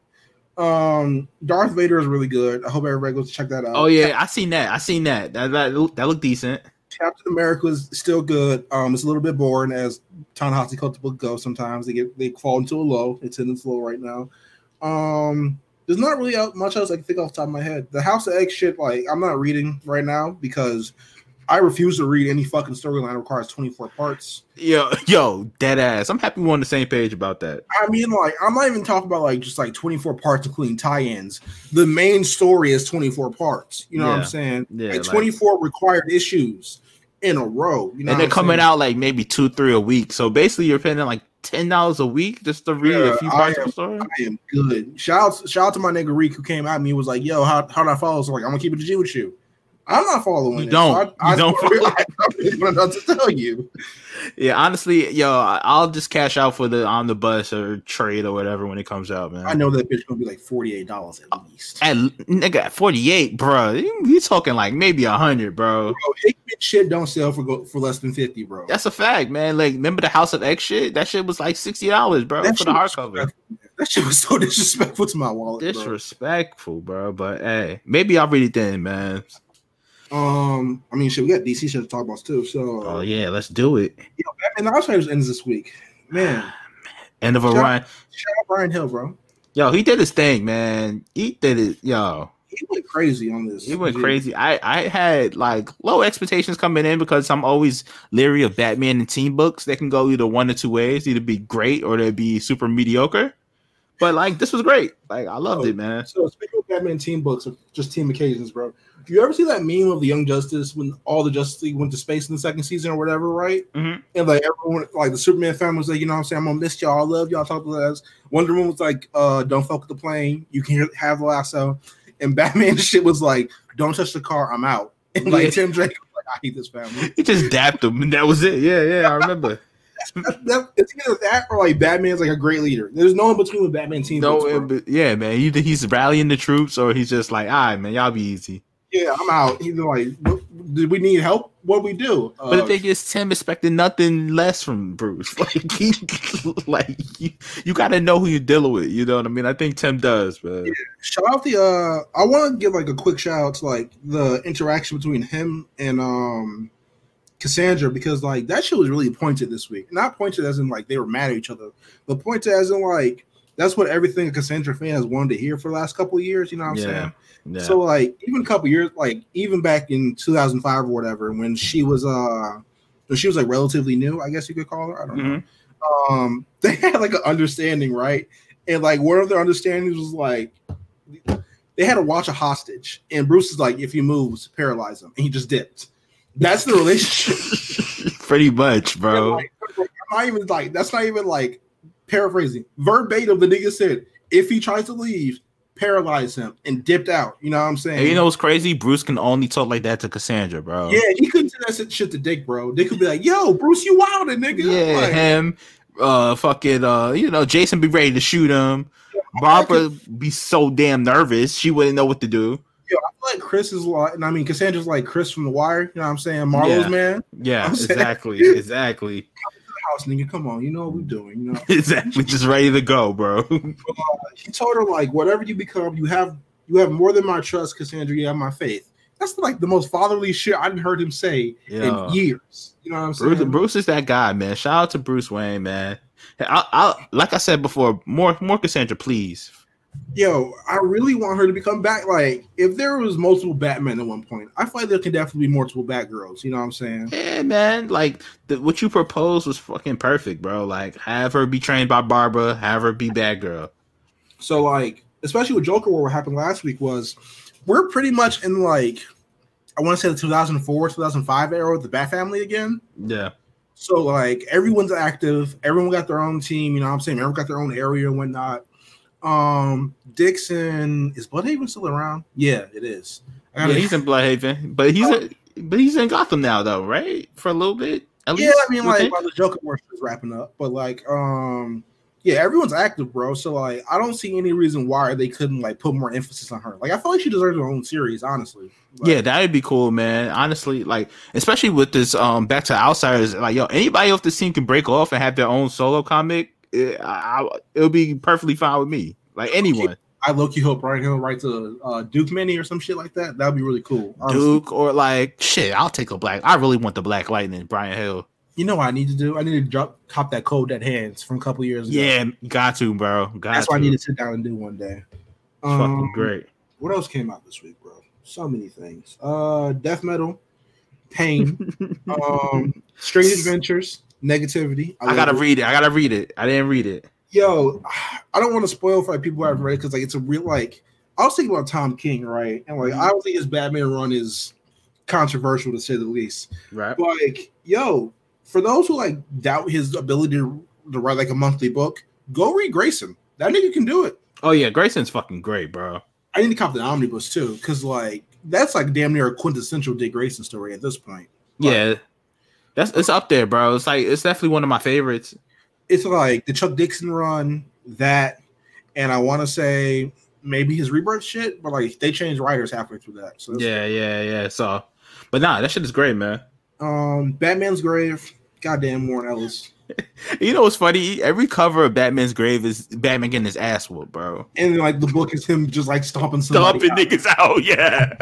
Um, Darth Vader is really good. I hope everybody goes to check that out. Oh yeah, I seen that. I seen that. That that, that looked decent. Captain America is still good. Um, it's a little bit boring as Ta-Nehisi Coatesville goes. Sometimes they get they fall into a low. It's in its low right now. Um, there's not really much else I can think off the top of my head. The House of X shit, like I'm not reading right now because I refuse to read any fucking storyline requires 24 parts. Yo, yo, dead ass. I'm happy we're on the same page about that. I mean, like, I'm not even talking about like just like 24 parts, including tie-ins. The main story is 24 parts. You know what I'm saying? Yeah, like like- 24 required issues in a row. You know, and they're coming saying? out like maybe two, three a week. So basically, you're paying like ten dollars a week just to read Yeah, a few parts of the story. I am good. Shout out, shout out to my nigga Reek who came and he was like, "Yo, how how do I follow?" So like, I'm gonna keep it G with you. I'm not following. You it, don't. So I, You I don't don't. I know what to tell you. Yeah, honestly, yo, I- I'll just cash out for the omnibus or trade or whatever when it comes out, man. I know that bitch gonna be like forty eight dollars at uh, least. At nigga, forty eight, bro. You you talking like maybe a hundred, bro. Bro, shit don't sell for go, for less than fifty, bro. That's a fact, man. Like, remember the House of X shit? That shit was like sixty dollars, bro, That for the hardcover. That shit was so disrespectful to my wallet. bro. Disrespectful, bro. But hey, maybe I'll read it then, man. Um, I mean, shit, we got DC shit to talk about too. So, Oh yeah, let's do it. you know, Batman Outsiders ends this week. Man, End of a Shout- run. shout out Bryan Hill, bro. Yo, he did his thing, man. He did it, yo. he went crazy on this. He went crazy. I I had like low expectations coming in because I'm always leery of Batman and team books. They can go either one or two ways, either be great or they'd be super mediocre. But like this was great. Like I loved Oh, it, man. So speaking of Batman team books, just team occasions, bro. You ever see that meme of the Young Justice when all the Justice League went to space in the second season or whatever, right? Mhm. And like everyone, like the Superman family was like, you know, what I'm saying, I'm gonna miss y'all, I love y'all, talk to us. Wonder Woman was like, uh, don't fuck with the plane, you can have the lasso. And Batman shit was like, don't touch the car, I'm out. And like Yeah. Tim Drake was like, I hate this family. He just dapped him, and that was it. Yeah, yeah, I remember. That- it's either that or like Batman's like a great leader. There's no in between with Batman team. no, but yeah, man. Either he's rallying the troops or he's just like, all right, man, y'all be easy. Yeah, I'm out. He's like, "What- did we need help? What we do? But the Uh, thing is, Tim expected nothing less from Bruce. Like, he, like you, you got to know who you're dealing with. You know what I mean? I think Tim does, man. shout out the uh I want to give like a quick shout out to like the interaction between him and um Cassandra because like that shit was really pointed this week. Not pointed as in like they were mad at each other, but pointed as in like that's what everything a Cassandra fan has wanted to hear for the last couple of years. You know what I'm Yeah. saying? Yeah. So like even a couple years, like even back in 2005 or whatever, when she was uh when she was like relatively new, I guess you could call her. I don't know. Mhm. Um, they had like an understanding, right? And like one of their understandings was like they had to watch a hostage, and Bruce is like, if he moves, paralyze him, and he just dipped. That's the relationship. Pretty much, bro. Like, I'm not even like that's not even like paraphrasing verbatim. The nigga said, if he tries to leave, paralyze him and dipped out. You know what I'm saying? And you know what's crazy? Bruce can only talk like that to Cassandra, bro. yeah, he couldn't say that shit to Dick, bro. Dick could be like, "Yo, Bruce, you wildin', nigga." Yeah, Like, him, uh, fucking, uh, you know, Jason be ready to shoot him. Barbara be so damn nervous, she wouldn't know what to do. Yo, I feel like Chris is like, and I mean, Cassandra's like Chris from The Wire. You know what I'm saying? Marlo's Yeah. man. Yeah, exactly, exactly, House nigga, come on, you know what we're doing. You know, exactly. Just ready to go, bro. Uh, he told her like, whatever you become, you have you have more than my trust, Cassandra. You have my faith. That's like the most fatherly shit I've heard him say Yeah. in years. You know what I'm saying? Bruce, Bruce is that guy, man. Shout out to Bruce Wayne, man. I, I, like I said before, more, more Cassandra, please. Yo, I really want her to become back. Like, if there was multiple Batmen at one point, I feel like there can definitely be multiple Batgirls. You know what I'm saying? Yeah, man. Like the, what you proposed was fucking perfect, bro. Like have her be trained by Barbara, have her be Batgirl. So like, especially with Joker, War, what happened last week was we're pretty much in like I want to say the 2004, 2005 era with the Bat Family again. Yeah, So like everyone's active, everyone got their own team, you know what I'm saying? Everyone got their own area and whatnot. Um Dixon is Blüdhaven still around? Yeah, it is. Yeah. He's in Blüdhaven, but he's a, but he's in Gotham now, though, right? For a little bit. At yeah, least, I mean like while the Joker work is wrapping up, but like um yeah, everyone's active, bro. So like I don't see any reason why they couldn't like put more emphasis on her. Like I feel like she deserves her own series, honestly. Like, yeah, that'd be cool, man. Honestly, like especially with this um back to outsiders, like yo, anybody off the team can break off and have their own solo comic. It, I, it'll be perfectly fine with me. Like anyone, I low key hope Bryan Hill writes a uh, Duke mini or some shit like that. That'd be really cool. honestly. Duke or like shit. I'll take a black. I really want the Black Lightning, Bryan Hill. You know what I need to do? I need to drop cop that cold dead hands from a couple years ago. Yeah, got to, bro. Got that's to. what I need to sit down and do one day. It's fucking Um, great. What else came out this week, bro? So many things. Uh, death metal, pain, um, strange adventures, negativity. I gotta it. read it. I gotta read it. I didn't read it. Yo, I don't want to spoil for like, people who haven't read it because like it's a real like. I was thinking about Tom King, right? And like I don't think his Batman run is controversial to say the least. Right. But like, yo, for those who like doubt his ability to, to write like a monthly book, go read Grayson. That nigga can do it. Oh yeah, Grayson's fucking great, bro. I need to cop the omnibus too, because like that's like damn near a quintessential Dick Grayson story at this point. Like, Yeah, that's it's up there, bro. It's like it's definitely one of my favorites. it's like the Chuck Dixon run, that, and I want to say maybe his rebirth shit, but like they changed writers halfway through that. So Yeah, yeah, yeah. So, but nah, that shit is great, man. um, Batman's grave, goddamn Warren Ellis, You know what's funny? Every cover of Batman's grave is Batman getting his ass whooped, bro. and like the book is him just like stomping. Stomping out. niggas out, yeah.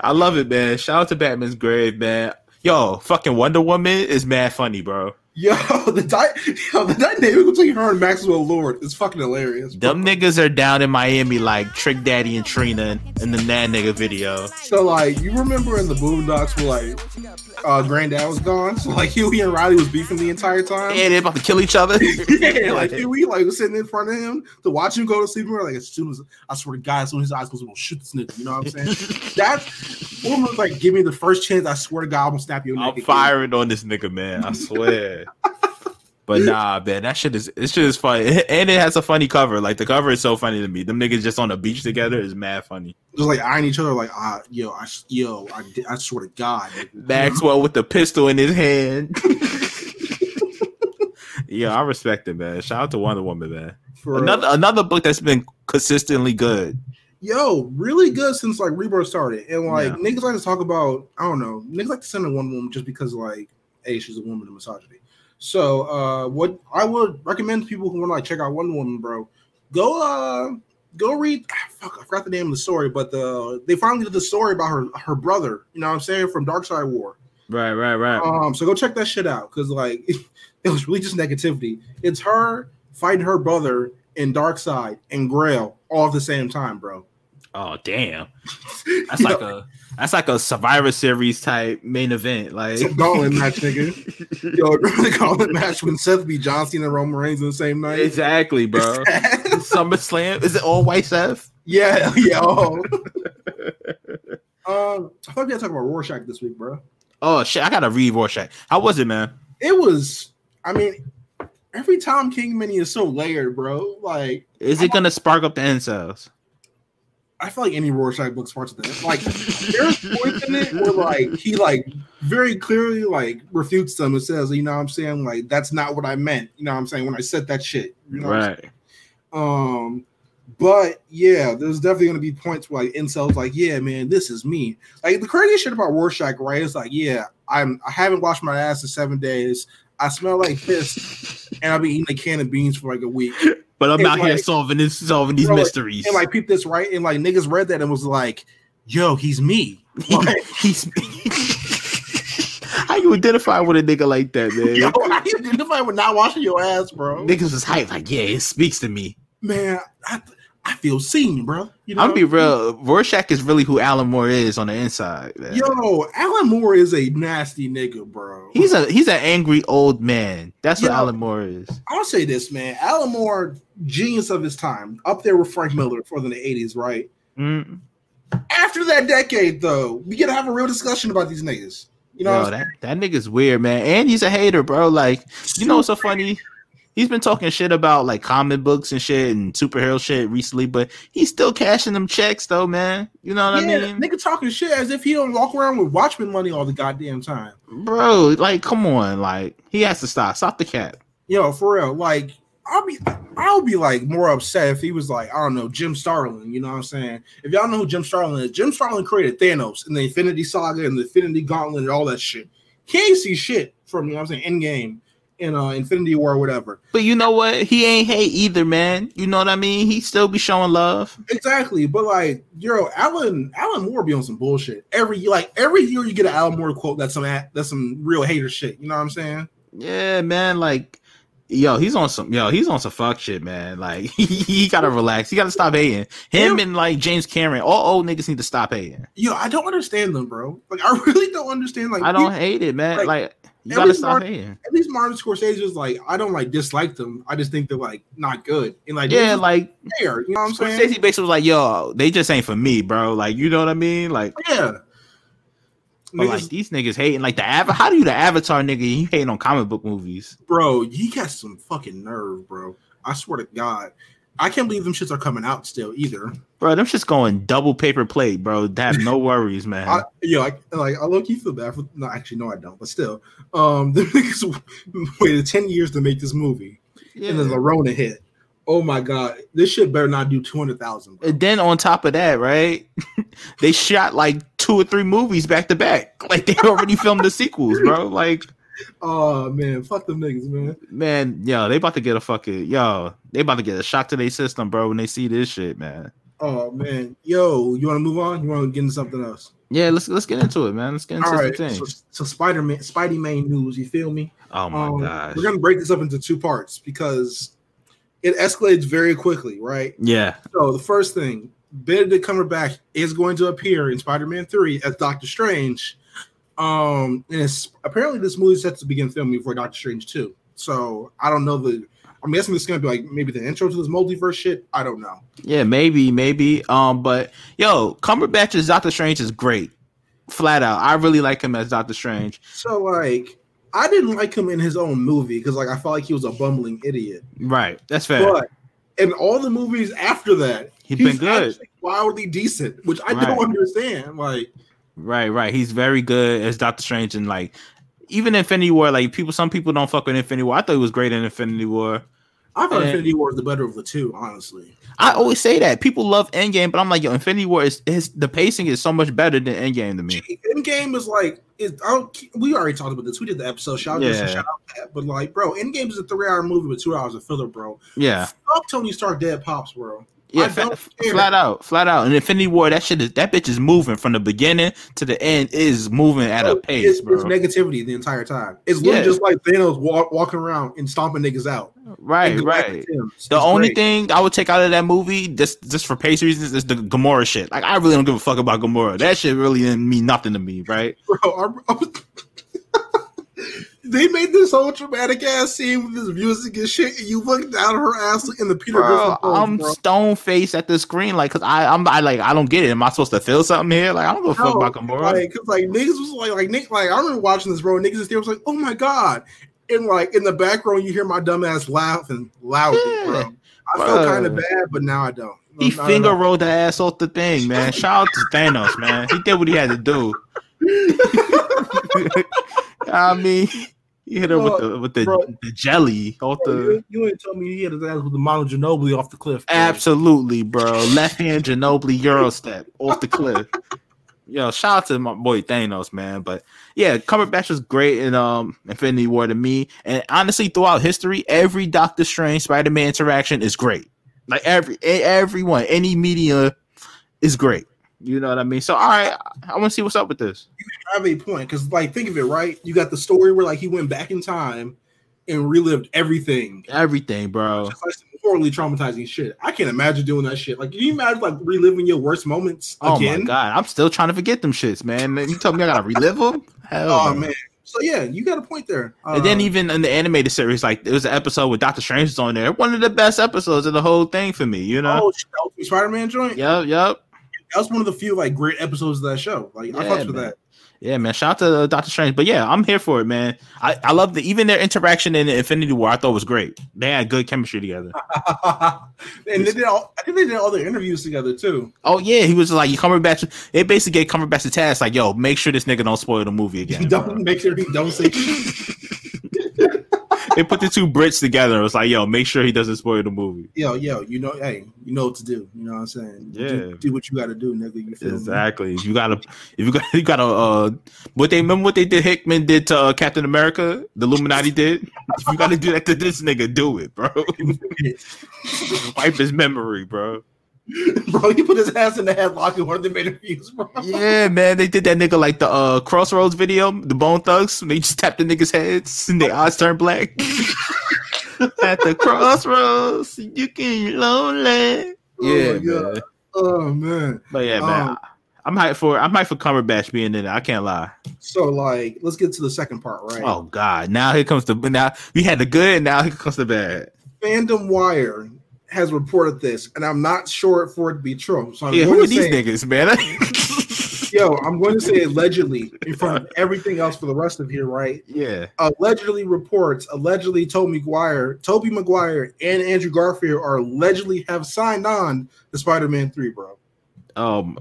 I love it, man. Shout out to Batman's grave, man. Yo, fucking Wonder Woman is mad funny, bro. Yo, the di- yo, the dynamic between her and Maxwell Lord is fucking hilarious. bro. Them niggas are down in Miami like Trick Daddy and Trina in the That Nigga video. So like, you remember in the Boondocks where like, uh, Granddad was gone, so like Huey and Riley was beefing the entire time. Yeah, they about to kill each other. yeah, like Huey like was sitting in front of him to watch him go to sleep. And we're like, as soon as I swear to God, as soon as his eyes close, gonna shoot this nigga. You know what I'm saying? That's was like, give me the first chance. I swear to God, I'm gonna snap your neck. I'm again." firing on this nigga, man. I swear. But nah, man, that shit is this shit is funny, and it has a funny cover. Like the cover is so funny to me. Them niggas just on the beach together is mad funny. Just like eyeing each other, like, ah, yo, I, yo, I, I swear to God. Maxwell with the pistol in his hand. yeah, I respect it, man. Shout out to Wonder Woman, man. For real. Another another book that's been consistently good. yo, really good since like Rebirth started. And like Yeah. niggas like to talk about, I don't know, niggas like to send a one woman just because like, hey, she's a woman and misogyny. So uh what I would recommend to people who want to like check out Wonder Woman, bro, go uh go read ah, fuck, I forgot the name of the story, but the they finally did the story about her her brother, you know what I'm saying, from Darkseid War. Right, right, right. Um, so go check that shit out because like it was really just negativity. It's her fighting her brother in Darkseid and Grail all at the same time, bro. oh damn. That's like a that's like a Survivor Series type main event. Like It's a gauntlet match, nigga. Yo, the gauntlet match when Seth beat John Cena and Roman Reigns in the same night? exactly, bro. SummerSlam is it all white Seth? yeah, yeah. Oh. um, I thought we had to talk about Rorschach this week, bro. Oh shit, I gotta read Rorschach. How was it, man? It was, I mean, every Tom King mini is so layered, bro. Like, Is it gonna spark up the incels? I feel like any Rorschach book parts of that. Like, there's points in it where like he like very clearly like refutes them and says, you know what I'm saying? Like, that's not what I meant. You know what I'm saying? When I said that shit. You know what I'm Right. Um, but yeah, there's definitely gonna be points where like incels like, yeah, man, this is me. Like the craziest shit about Rorschach, right? Is like, yeah, I'm I haven't washed my ass in seven days. I smell like piss, and I've been eating a can of beans for like a week. But I'm It's out here solving this solving these Bro, like- mysteries. And like, peep this right, and like niggas read that and was like, yo, he's me. Like, He's How you identify with a nigga like that, man? yo, you identify with not washing your ass, bro. Niggas was hype, like, yeah, it speaks to me. Man, I I feel seen, bro. You know, I'm gonna be real. Rorschach is really who Alan Moore is on the inside. Man. Yo, Alan Moore is a nasty nigga, bro. He's a he's an angry old man. That's what Alan Moore is. I'll say this, man. Alan Moore, genius of his time, up there with Frank Miller for the 80s, right? Mm. After that decade, though, we gotta have a real discussion about these niggas. You know, Yo, that, that nigga's weird, man. And he's a hater, bro. Like, you know what's so funny? He's been talking shit about like comic books and shit and superhero shit recently, but he's still cashing them checks though, man. You know what yeah, I mean? nigga talking shit as if he don't walk around with Watchmen money all the goddamn time. Bro, like, come on, like he has to stop. Stop the cap. Yo, for real, like I'll be, I'll be like more upset if he was like, I don't know, Jim Starlin. You know what I'm saying? If y'all know who Jim Starlin is, Jim Starlin created Thanos and the Infinity Saga and the Infinity Gauntlet and all that shit. He ain't see shit from you know what I'm saying Endgame and uh Infinity War or whatever. But you know what? He ain't hate either, man. You know what I mean? He still be showing love. Exactly, but like, yo, Alan Alan Moore be on some bullshit every like every year you get an Alan Moore quote that's some that's some real hater shit. You know what I'm saying? Yeah, man. Like, yo, he's on some yo, he's on some fuck shit, man. Like, he, he gotta relax. He gotta stop hating. Him Yeah. and like James Cameron, all old niggas need to stop hating. Yo, I don't understand them, bro. Like, I really don't understand. Like, I don't hate it, man. like, Like, you every gotta stop smart- hating. at least Martin Scorsese was like, I don't like dislike them. I just think they're like not good. And like, Yeah, like there. You know what I'm saying? Scorsese basically was like, yo, they just ain't for me, bro. Like, you know what I mean? Like, Yeah. but like these niggas hating like the Ava. How do you the Avatar nigga? You hating on comic book movies? bro, he got some fucking nerve, bro. I swear to God. I can't believe them shits are coming out still either. Bro, them just going double paper plate, bro. Have no worries, man. I, yo, I, like I low key feel bad for. No, actually, no, I don't. But still, um, the niggas waited ten years to make this movie, Yeah. and then the Rona hit. Oh my god, this shit better not do two hundred thousand. And then on top of that, right? they shot like two or three movies back to back. Like they already filmed the sequels, bro. Like, Oh man, fuck them niggas, man. man, yo, they about to get a fucking yo, they about to get a shock to their system, bro, when they see this shit, man. Oh man, yo, you want to move on? You want to get into something else? Yeah, let's let's get into it, man. Let's get into All right. things. So, so Spider Man, Spidey Man news. You feel me? oh my Um, gosh. We're gonna break this up into two parts because it escalates very quickly, right? Yeah. So the first thing, Benedict Cumberbatch is going to appear in Spider-Man 3 as Doctor Strange. Um, and it's apparently this movie set to begin filming for Doctor Strange 2. So I don't know the I'm guessing this is gonna be like maybe the intro to this multiverse shit. I don't know. Yeah, maybe, maybe. Um, but yo, Cumberbatch as Doctor Strange is great. Flat out. I really like him as Doctor Strange. So like I didn't like him in his own movie because like I felt like he was a bumbling idiot. Right. That's fair. But in all the movies after that, He's been good. wildly decent, which I Right. don't understand. Like Right, right. He's very good as Doctor Strange and like even Infinity War, like people some people don't fuck with Infinity War. I thought he was great in Infinity War. I thought Yeah. Infinity War is the better of the two, honestly. I always say that. People love Endgame, but I'm like, yo, Infinity War is, is the pacing is so much better than Endgame to me. Endgame is like it, I don't, we already talked about this. We did the episode. Shout out, Yeah. shout out that. But like, bro, Endgame is a three-hour movie with two hours of filler, bro. Yeah. Fuck Tony Stark dead pops, bro. Yeah, fa- flat out, flat out. And Infinity War, that shit is that bitch is moving from the beginning to the end is moving at a oh, pace, it's, bro. it's negativity the entire time. It's literally Yeah. just like Thanos walk, walking around and stomping niggas out. right, right. Galactic The It's only great. thing I would take out of that movie, just just for pace reasons, is the Gamora shit. Like I really don't give a fuck about Gamora. That shit really didn't mean nothing to me, right? bro. I'm- I'm- they made this whole dramatic ass scene with this music and shit, and you look down her ass in the Peter Bro, Griffin I'm bro. stone faced at the screen, like, cause I, I'm, I like, I don't get it. Am I supposed to feel something here? Like, I don't give a fuck about Gamora. Like, cause like niggas was like, like Nick, like I remember watching this, bro. Niggas was there was like, oh my god, and like in the background you hear my dumb ass laughing loudly, Yeah. bro. I felt kind of bad, but now I don't. he I finger know. rolled the ass off the thing, man. Shout out to Thanos, man. He did what he had to do. I mean, he hit her with the with the, Bro. the jelly off the. you, you ain't tell me he had his ass with the Manu Ginobili off the cliff. bro. Absolutely, bro. Left hand Ginobili Euro step off the cliff. Yo, shout out to my boy Thanos, man. But yeah, Cumberbatch was great in um Infinity War to me. And honestly, throughout history, every Doctor Strange Spider Man interaction is great. Like every everyone, any media is great. You know what I mean? So all right, I want to see what's up with this. You have a point because, like, think of it, right? You got the story where like he went back in time and relived everything. Everything, bro. Just like horribly traumatizing shit. I can't imagine doing that shit. Like, can you imagine like reliving your worst moments Oh again? my god, I'm still trying to forget them shits, man. You told me I gotta relive them? Hell Oh man. So yeah, you got a point there. And then Uh, even in the animated series, like there was an episode with Doctor Strange was on there. One of the best episodes of the whole thing for me, you know? oh, Spider Man joint. Yep, yep. That was one of the few like great episodes of that show. Like I Yeah, fucked with that. Yeah, man. Shout out to uh, Doctor Strange. But yeah, I'm here for it, man. I, I love the even their interaction in Infinity War, I thought was great. They had good chemistry together. and they did all. I think they did all their interviews together too. Oh yeah, he was like you Cumberbatch. They basically gave Cumberbatch the task, like, yo, make sure this nigga don't spoil the movie again. don't make sure he don't say. they put the two Brits together. It was like, yo, make sure he doesn't spoil the movie. yo, yo, you know, hey, you know what to do. You know what I'm saying? Yeah. do, do what you got to do, nigga. You feel me? Exactly. If you gotta, if you got, you gotta, uh, what they remember what they did. Hickman did to uh, Captain America. The Illuminati did. If you gotta do that to this nigga, do it, bro. Wipe his memory, bro. bro, he put his ass in the headlock and one of them interviews, bro. Yeah, man. They did that nigga like the uh, Crossroads video, the Bone Thugs. They just tapped the niggas' heads and their eyes turned black. At the crossroads, you can lonely. Oh Yeah, God. man. Oh man. But yeah, man. Um, I'm hyped for I'm hyped for Cumberbatch being in it. I can't lie. So like, let's get to the second part, right? Oh God! Now here comes the now we had the good. and Now here comes the bad. Fandom Wire has reported this, and I'm not sure for it to be true. So I'm Yeah, who are these say, niggas, man? yo, I'm going to say allegedly in front of everything else for the rest of here, right? yeah, Allegedly reports, allegedly Tobey Maguire, Tobey Maguire and Andrew Garfield are allegedly have signed on to Spider-Man 3, bro. um,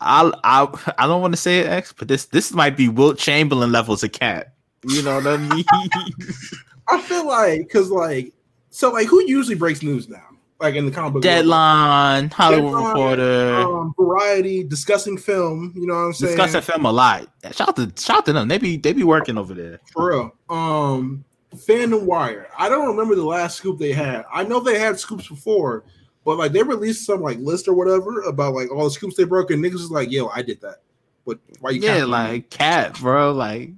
I I I don't want to say it, X, but this this might be Wilt Chamberlain levels of cat. You know what I mean? I feel like because like so like who usually breaks news now? Like in the comic book world? Deadline, Hollywood Deadline, Reporter, um, variety, discussing film. You know what I'm saying? discuss that film a lot. Shout out to shout out to them. They be they be working over there. For real. Um, Fandom Wire. I don't remember the last scoop they had. I know they had scoops before, But like they released some like list or whatever about like all the scoops they broke, and niggas was like, "Yo, I did that." But why you? Yeah, like cat, bro. Like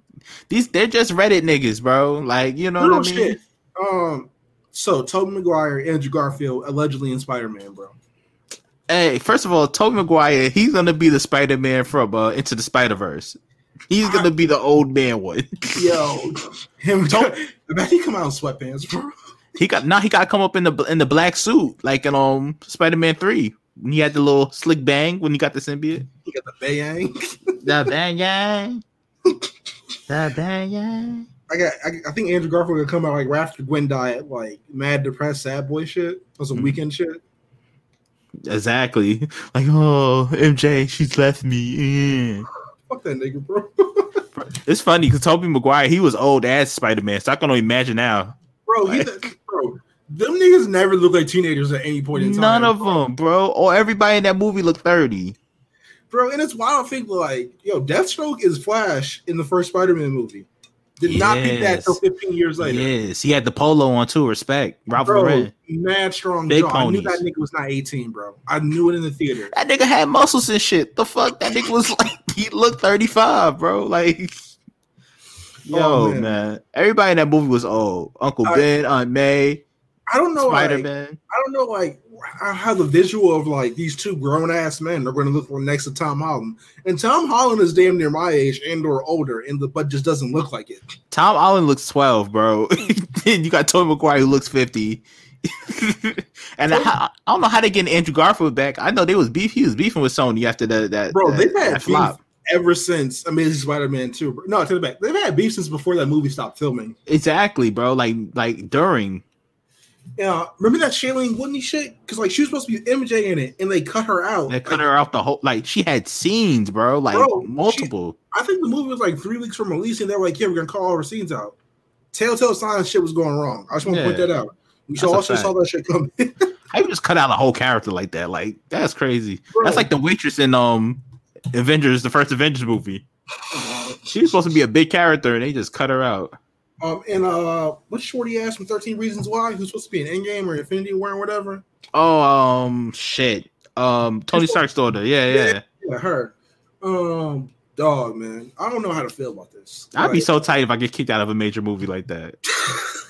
these, they're just Reddit niggas, bro. Like you know Real what I mean? shit. Um, so Tobey Maguire, Andrew Garfield, allegedly in Spider Man, bro. Hey, first of all, Tobey Maguire, he's gonna be the Spider Man from uh, Into the Spider Verse. He's gonna be the old man one. Yo, him. I bet he come out in sweatpants, bro. He got now he got to come up in the in the black suit like in um Spider Man three. When he had the little slick bang when he got the symbiote. He got the bayang. The bang. The bang. I got. I, I think Andrew Garfield gonna come out like right after Gwen died, like mad, depressed, sad boy shit or some Mhm. Weeknd shit. Exactly. Like, oh, MJ, she's left me. Fuck that nigga, bro. It's funny because Tobey Maguire, he was old as Spider Man, so I can only imagine now. bro, he, bro, them niggas never look like teenagers at any point in time. None of them, bro. Or everybody in that movie looked 30. bro. And it's wild to think like, yo, Deathstroke is Flash in the first Spider-Man movie. Did not think that Yes. till 15 years later. Yes, he had the polo on too. Respect, Ralph Bro, Lauren. mad strong Big jaw. I knew that nigga was not 18, bro. I knew it in the theater. That nigga had muscles and shit. The fuck, that nigga was like he looked thirty five, bro. Like, oh, yo, Oh, man. man. everybody in that movie was old. Uncle I- Ben, Aunt May, I don't know, Spider like, Man. I don't know, like how have the visual of like these two grown ass men are going to look next to Tom Holland, and Tom Holland is damn near my age and or older, and the but just doesn't look like it. Tom Holland looks twelve, bro. you got Tobey Maguire who looks fifty. and I, I don't know how they get Andrew Garfield back. I know they was beef. He was beefing with Sony after that. That Bro, that, they've had beef ever since Amazing Spider-Man 2. No, take it back. They've had beef since before that movie stopped filming. Exactly, bro. Like like during. Yeah, remember that Shailene Woodley shit? Because like she was supposed to be MJ in it, and they cut her out. They cut her out the whole like she had scenes, bro. Like Bro, multiple. I think the movie was like three weeks from releasing. They were like, "Yeah, we're gonna call all her scenes out." Telltale signs shit was going wrong. I just want to point that out. We That's also saw that shit coming. How you just cut out a whole character like that? Like that's crazy. Bro. That's like the waitress in um Avengers, the first Avengers movie. She was supposed to be a big character, and they just cut her out. Um, and uh, what's Shorty ass from Thirteen Reasons Why? Who's supposed to be an Endgame or Infinity War or whatever? Oh, um, shit. Um, Tony Stark's daughter. Yeah, yeah. Yeah, her. Um, dog, man, I don't know how to feel about this. I'd be so tight if I get kicked out of a major movie like that.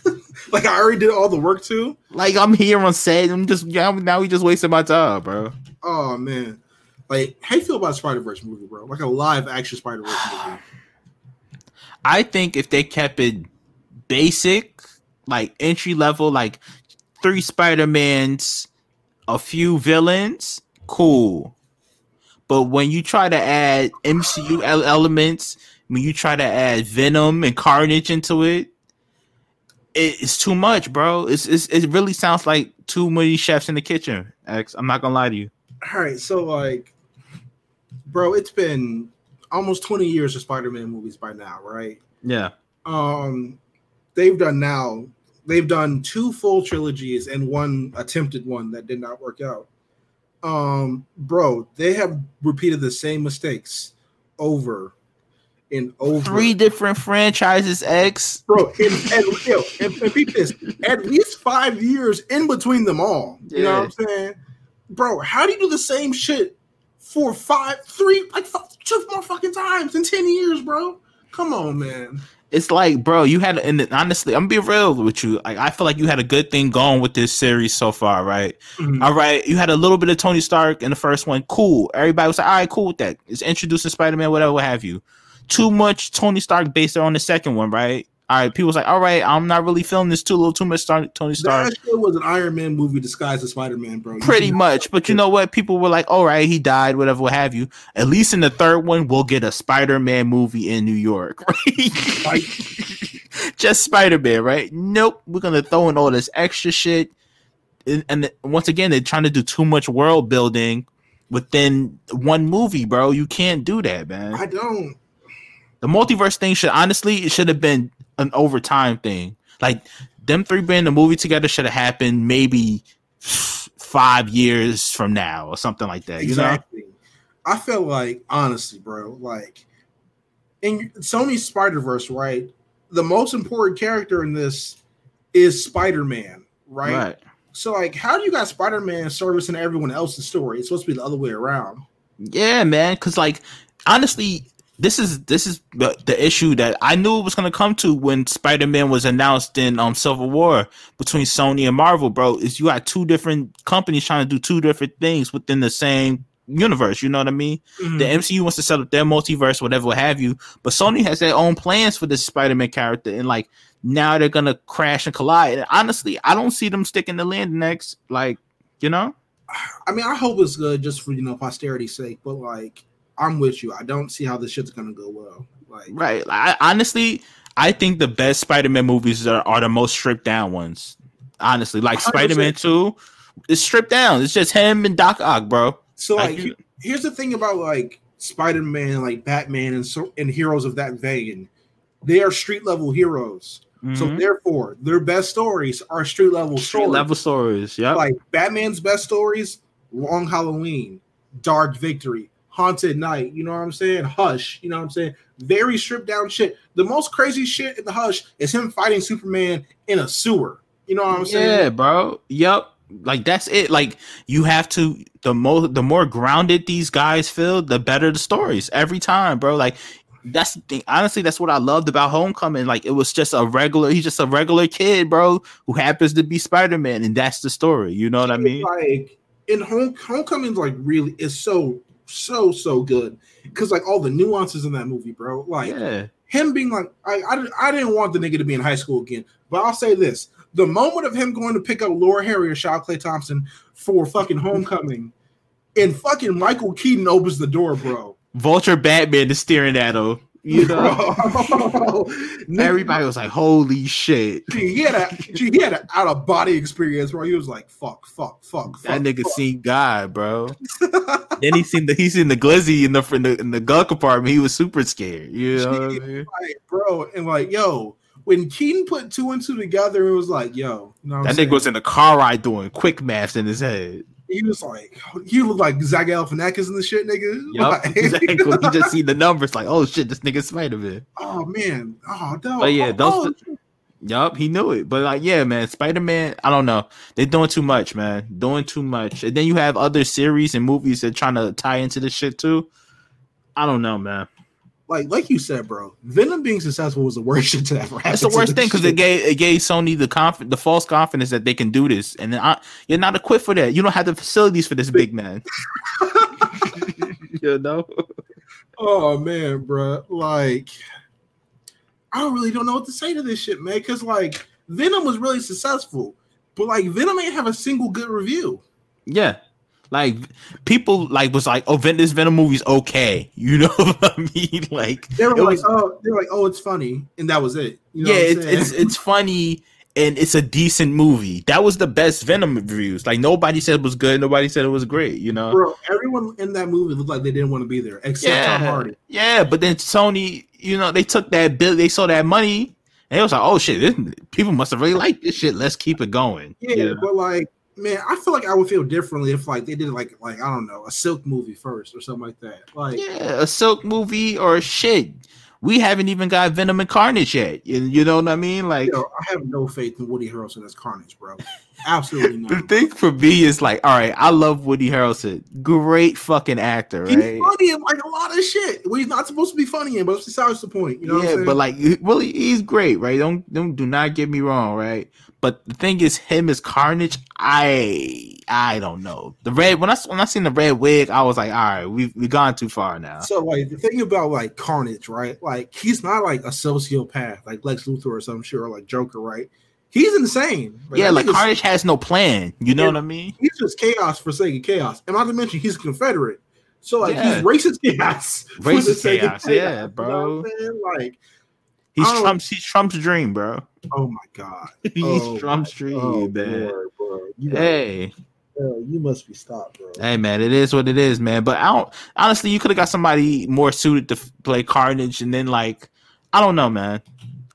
like I already did all the work too. Like I'm here on set. I'm just yeah. Now we just wasting my time, bro. Oh man, like how you feel about Spider Verse movie, bro? Like a live action Spider Verse movie. I think if they kept it basic, like entry level, like three Spider Mans, a few villains, cool. But when you try to add MCU elements, when you try to add Venom and Carnage into it, it- it's too much, bro. It's, it's it really sounds like too many chefs in the kitchen. X, I'm not gonna lie to you. All right, so like, bro, it's been almost twenty years of Spider Man movies by now, right? Yeah, Um, they've done now. They've done two full trilogies and one attempted one that did not work out. Um, bro, they have repeated the same mistakes over and over. three different franchises. X. bro, and, and, yo, and, and peep this, at least five years in between them all. You know what I'm saying, bro? How do you do the same shit for five, three, like fu- two more fucking times in ten years, bro? Come on, man. It's like, bro, you had, and honestly, I'm gonna be real with you. Like, I feel like you had a good thing going with this series so far, right? Mhm. All right, you had a little bit of Tony Stark in the first one, cool. Everybody was like, all right, cool with that. It's introducing Spider Man, whatever, what have you. Too much Tony Stark based on the second one, right? All right, people was like, all right, I'm not really feeling this too little too much Star- Tony Stark. That shit was an Iron Man movie disguised as Spider Man, bro. You Pretty much, but you know what? People were like, "All right, he died, whatever, what have you." At least in the third one, we'll get a Spider-Man movie in New York, right? Like, just Spider-Man, right? Nope, we're gonna throw in all this extra shit, and, and once again, they're trying to do too much world building within one movie, bro. You can't do that, man. I don't. The multiverse thing should honestly, it should have been an overtime thing. Like them three being in the movie together should have happened maybe five years from now or something like that. You know? Exactly. I feel like honestly, bro, like in Sony's Spider Verse, right? The most important character in this is Spider Man, right? Right. So like, how do you got Spider Man servicing everyone else's story? It's supposed to be the other way around. Yeah, man. Because like, honestly, this is this is the, the issue that I knew it was gonna come to when Spider Man was announced in um Civil War between Sony and Marvel, bro. Is you got two different companies trying to do two different things within the same universe. You know what I mean? Mhm. The MCU wants to set up their multiverse, whatever what have you, but Sony has their own plans for this Spider Man character, and like now they're gonna crash and collide. And honestly, I don't see them sticking the land next. Like, you know. I mean, I hope it's good just for you know posterity's sake, but like, I'm with you. I don't see how this shit's gonna go well. Like, Right. I, honestly, I think the best Spider-Man movies are, are the most stripped down ones. Honestly, like 100%. Spider-Man Two, is stripped down. It's just him and Doc Ock, bro. so Like, like, here's the thing about like Spider Man, like Batman, and so and heroes of that vein. They are street level heroes. So Mhm. therefore, their best stories are street level Street stories. level stories. Yep. Like Batman's best stories: Long Halloween, Dark Victory, Haunted Knight. You know what I'm saying? Hush. You know what I'm saying? Very stripped down shit. The most crazy shit in the Hush is him fighting Superman in a sewer. You know what I'm saying? yeah, bro. Yep. Like that's it. Like you have to the more the more grounded these guys feel, the better the stories every time, bro. Like that's the thing. Honestly, that's what I loved about Homecoming. Like it was just a regular. He's just a regular kid, bro, who happens to be Spider Man, and that's the story. You know what I mean? Like in home homecoming's like really is so so so good because like all the nuances in that movie, bro. Like Yeah. him being like, I, I I didn't want the nigga to be in high school again, but I'll say this: the moment of him going to pick up Laura Harrier or Shaw Clay Thompson for fucking homecoming, and fucking Michael Keaton opens the door, bro. Vulture Batman is staring at him. You know, everybody was like, "Holy shit!" he had a he had an out of body experience where he was like, "Fuck, fuck, fuck." fuck That nigga fuck. seen God, bro. then he seen the he seen the glizzy in the in the in the gun compartment. He was super scared. You know what I mean? Like, bro, and like, yo, when Keaton put two and two together, it was like, yo, you know That nigga was in the car ride doing quick maths in his head. He was like, he looked like Zach Galifianakis and the shit, nigga. Yup, Like, exactly. He just see the numbers like, oh shit, this nigga Spider Man. oh man, oh no, But yeah, oh, those- oh, Yup, he knew it. But like, yeah, man, Spider Man. I don't know. They're doing too much, man. Doing too much. And then you have other series and movies that trying to tie into this shit too. I don't know, man. Like like you said, bro, Venom being successful was the worst shit to ever happen. That's the worst thing because it gave it gave Sony the conf- the false confidence that they can do this, and then I, you're not equipped for that. You don't have the facilities for this big man. you know, Oh man, bro. Like, I don't really don't know what to say to this shit, man. Because like Venom was really successful, but like Venom ain't have a single good review. yeah. Like people like was like, oh, this Venom movie's okay. You know what I mean? Like They were like, was- oh, they were like, oh, it's funny, and that was it. You know yeah, it's, it's funny and it's a decent movie. That was the best Venom reviews. Like nobody said it was good. Nobody said it was great. You know. bro. Everyone in that movie looked like they didn't want to be there, except Tom Hardy. Yeah, but then Sony, you know, they took that bill, they saw that money, and it was like, oh shit, this, people must have really liked this shit. Let's keep it going. Yeah, know? but like, man, I feel like I would feel differently if like they did like like I don't know a Silk movie first or something like that. Like, yeah, a Silk movie or shit. We haven't even got Venom and Carnage yet. You, you know what I mean? Like I have no faith in Woody Harrelson as Carnage, bro. Absolutely not. the thing for me is like, all right, I love Woody Harrelson, great fucking actor, He's right? funny in like a lot of shit. Well, he's not supposed to be funny in, but besides the point. You know what I'm yeah, but like, really, he's great, right? Don't don't do not get me wrong, right? But the thing is, him as Carnage, I I don't know. The red when I when I seen the red wig, I was like, all right, we've we gone too far now. So like the thing about like Carnage, right? Like he's not like a sociopath like Lex Luthor or some shit or like Joker, right? He's insane. yeah, like Carnage has no plan. You know what I mean? he's just chaos for sake of chaos. And not to mention he's a Confederate. So like Yeah. he's racist chaos. Racist of chaos, yeah, You bro. know what I'm? Like, He's I Trump's he's Trump's dream, bro. Oh my god. He's Oh Trump's dream, Oh, man. Lord, bro. Hey, bro, you must be stopped, bro. hey, man, it is what it is, man. But I don't honestly, you could have got somebody more suited to play Carnage, and then like, I don't know, man.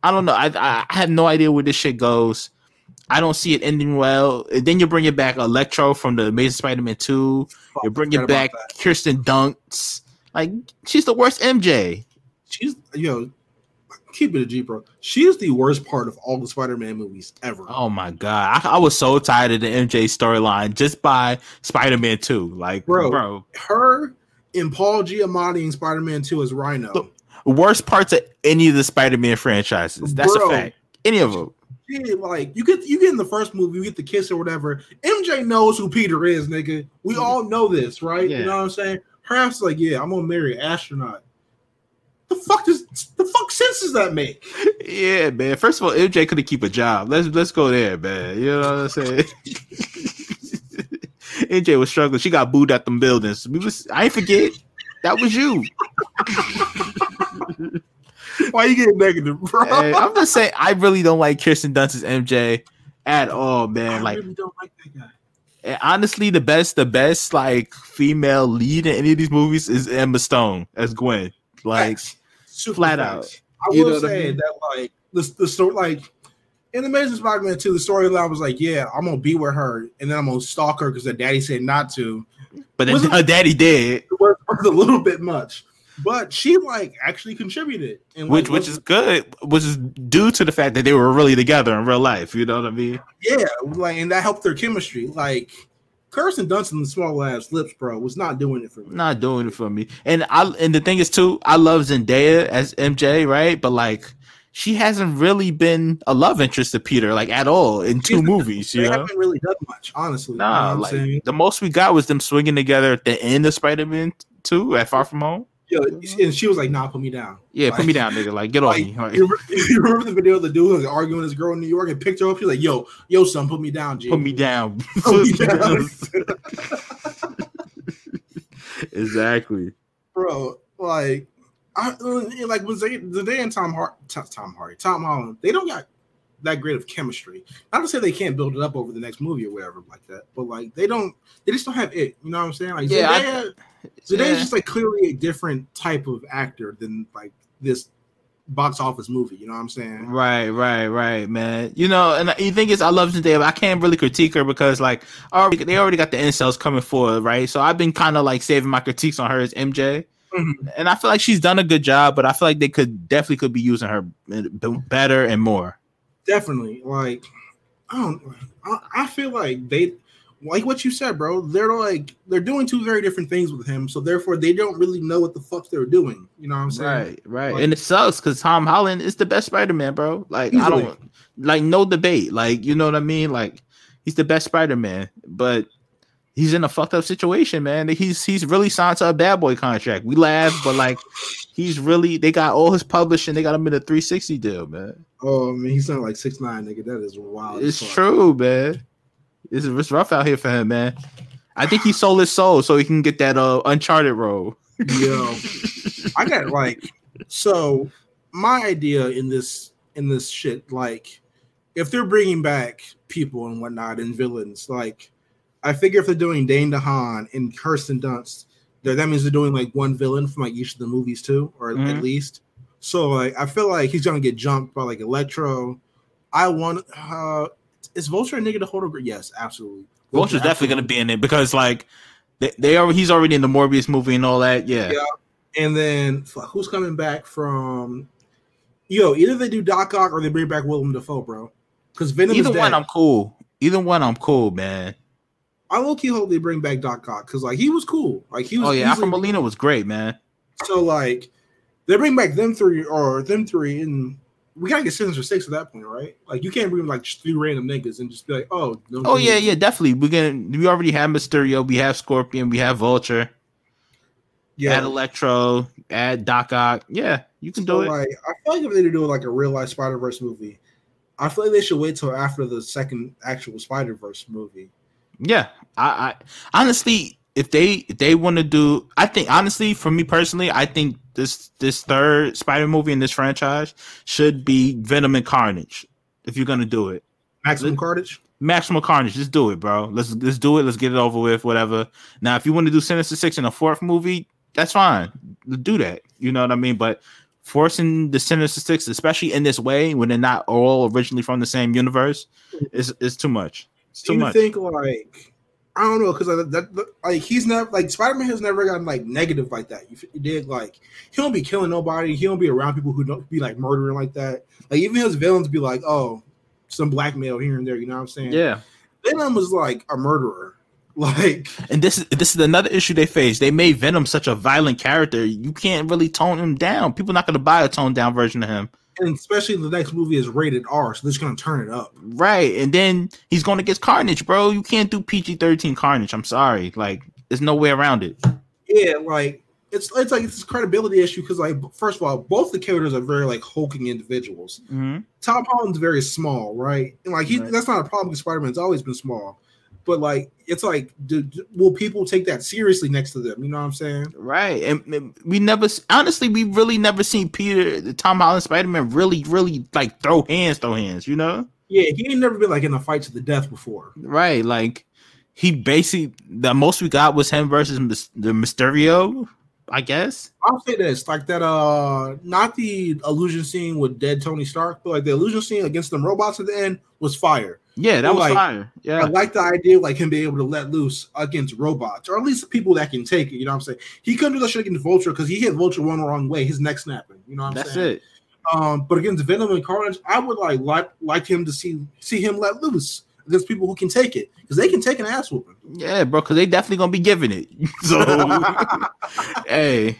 I don't know. I I, I have no idea where this shit goes. I don't see it ending well. And then you bring it back Electro from the Amazing Spider-Man Two. Fuck, You bring forgot it back. Kirsten Dunst. Like she's the worst MJ. She's yo. Keep it a G, bro. She is the worst part of all the Spider-Man movies ever. Oh my god, I, I was so tired of the MJ storyline just by Spider-Man Two. Like, Bro. bro, Her and Paul Giamatti in Spider-Man 2 as Rhino. Look, worst parts of any of the Spider-Man franchises. That's Bro. a fact. Any of them. Yeah, like you get you get in the first movie, you get the kiss or whatever. MJ knows who Peter is, nigga. We all know this, right? Yeah. You know what I'm saying? Her ass is like, yeah, I'm gonna marry an astronaut. The fuck does the fuck sense does that make? Yeah, man. First of all, MJ couldn't keep a job. Let's let's go there, man. You know what I'm saying? MJ was struggling. She got booed at them buildings. We was I forget. That was you. Why you getting negative, bro? Hey, I'm just saying I really don't like Kirsten Dunst's MJ at all, man. I Like really don't like that guy. And honestly, the best, the best like female lead in any of these movies is Emma Stone as Gwen. Like. Super flat facts. out. I You will know what I say mean? that like the the story like in Amazing Spider-Man 2, the storyline was like, yeah, I'm gonna be with her and then I'm gonna stalk her because her daddy said not to. but then Wasn't- her daddy did, It was, was a little bit much. But she like actually contributed. And which like, which was- is good, which is due to the fact that they were really together in real life. You know what I mean? yeah, like and that helped their chemistry. Like Kirsten Dunst and the small ass lips, bro, was not doing it for me. Not doing it for me. And I and the thing is too, I love Zendaya as MJ, right? But like, she hasn't really been a love interest to Peter like at all in two She's- movies. They You know? haven't really done much, honestly. you know Nah, what I'm like the most we got was them swinging together at the end of Spider-Man Two at Far From Home. Yo, and she was like, "Nah, put me down." Yeah, Like- put me down, nigga. Like, get off me. Like, you, remember, you remember the video of the dude who was arguing with his girl in New York and picked her up? She's like, "Yo, yo, son, put me down, G. put me down. Put me down. exactly. bro." Like, I like was they the day and Tom Hart, Tom, Tom Hardy, Tom Holland. They don't got that great of chemistry. Not to say they can't build it up over the next movie or whatever like that, but like they don't. They just don't have it. You know what I'm saying? Like, Yeah, I- Zendaya's Yeah. just like clearly a different type of actor than like this box office movie. You know what I'm saying? Right, right, right, man. You know, and the thing is, I love Zendaya, but I can't really critique her because, like, already they already got the incels coming forward, right? So I've been kind of like saving my critiques on her as MJ, Mhm. and I feel like she's done a good job, but I feel like they could definitely could be using her better and more. definitely like i don't I, I feel like they like what you said bro they're like they're doing two very different things with him so therefore they don't really know what the fuck they're doing you know what i'm saying Right, right, Like- and it sucks because Tom Holland is the best Spider-Man, bro. Like, I don't like no debate. Like, you know what I mean? Like, he's the best Spider-Man, but he's in a fucked up situation, man. He's he's really signed to a bad boy contract. We laugh, but like, he's really they got all his publishing. They got him in a 360 deal, man. oh man he's not like six nine nigga that is wild It's true, man. It's, it's rough out here for him, man. I think he sold his soul so he can get that uh Uncharted role. yo i got like so my idea in this in this shit like if they're bringing back people and whatnot and villains like i figure if they're doing dane dehaan and kirsten dunst that that means they're doing like one villain from like each of the movies too or at Mhm. least so like i feel like he's gonna get jumped by like electro i want uh is vulture a nigga to hold a gr- yes absolutely Vulture's definitely gonna be in it because like they, they are he's already in the Morbius movie and all that. Yeah. Yeah. And then who's coming back from? Yo, either they do Doc Ock or they bring back Willem Dafoe, bro. Because Venom Either one I'm cool. Either one I'm cool, man. I low key hope they bring back Doc Ock because like he was cool. Like he was. Oh yeah, Alfred Molina was great, man. So like they bring back them three or them three, and we gotta get Sinister Six at that point, right? Like you can't bring like just three random niggas and just be like, oh, no Oh yeah, yeah, definitely. We can we already have Mysterio, we have Scorpion, we have Vulture, yeah. add Electro, add Doc Ock. Yeah, you can So, do it. Like, I feel like if they do like a real life Spider Verse movie, I feel like they should wait till after the second actual Spider Verse movie. Yeah, I, I honestly, if they if they want to do, I think honestly, for me personally, I think this this third Spider movie in this franchise should be Venom and Carnage. If you're gonna do it, Maximum Let- Carnage. Maximum Carnage, just do it, bro. Let's let's do it. Let's get it over with. Whatever. Now, if you want to do Sinister Six in a fourth movie, that's fine. Do that. You know what I mean? But forcing the Sinister Six, especially in this way, when they're not all originally from the same universe, is is too much. It's too do you much. think like I don't know because that, that, like he's never like Spider Man has never gotten like negative like that. You, you did like he don't be killing nobody. He don't be around people who don't be like murdering like that. Like even his villains be like, oh, some blackmail here and there. You know what I'm saying? Yeah. Venom was like a murderer. Like, and this is this is another issue they face. They made Venom such a violent character. You can't really tone him down. People not gonna buy a toned down version of him. And especially the next movie is rated R, so they're just gonna turn it up. Right. And then he's going to get Carnage, bro. You can't do PG thirteen Carnage. I'm sorry. Like, there's no way around it. Yeah, like it's it's like it's a credibility issue because like first of all, both the characters are very like hulking individuals. Mm-hmm. Tom Holland's very small, right? And like he Right. that's not a problem because Spider Man's always been small. But like it's like, do, do- will people take that seriously next to them? You know what I'm saying? Right. And, and we never honestly we really never seen Peter the Tom Holland Spider Man really, really like throw hands, throw hands, you know? Yeah, he ain't never been like in a fight to the death before. Right. Like he basically the most we got was him versus the Mysterio, I guess. I'll say this, like that, uh, not the illusion scene with dead Tony Stark, but like the illusion scene against them robots at the end was fire. Yeah, that was Like, fire. I like the idea of like him being able to let loose against robots, or at least people that can take it. You know what I'm saying? He couldn't do that shit against Vulture because he hit Vulture one wrong way, his neck snapping. You know what I'm That's saying? That's it. Um, but against Venom and Carnage, I would like like like him to see see him let loose against people who can take it because they can take an ass whooping. Yeah, bro, because they definitely gonna be giving it. So hey,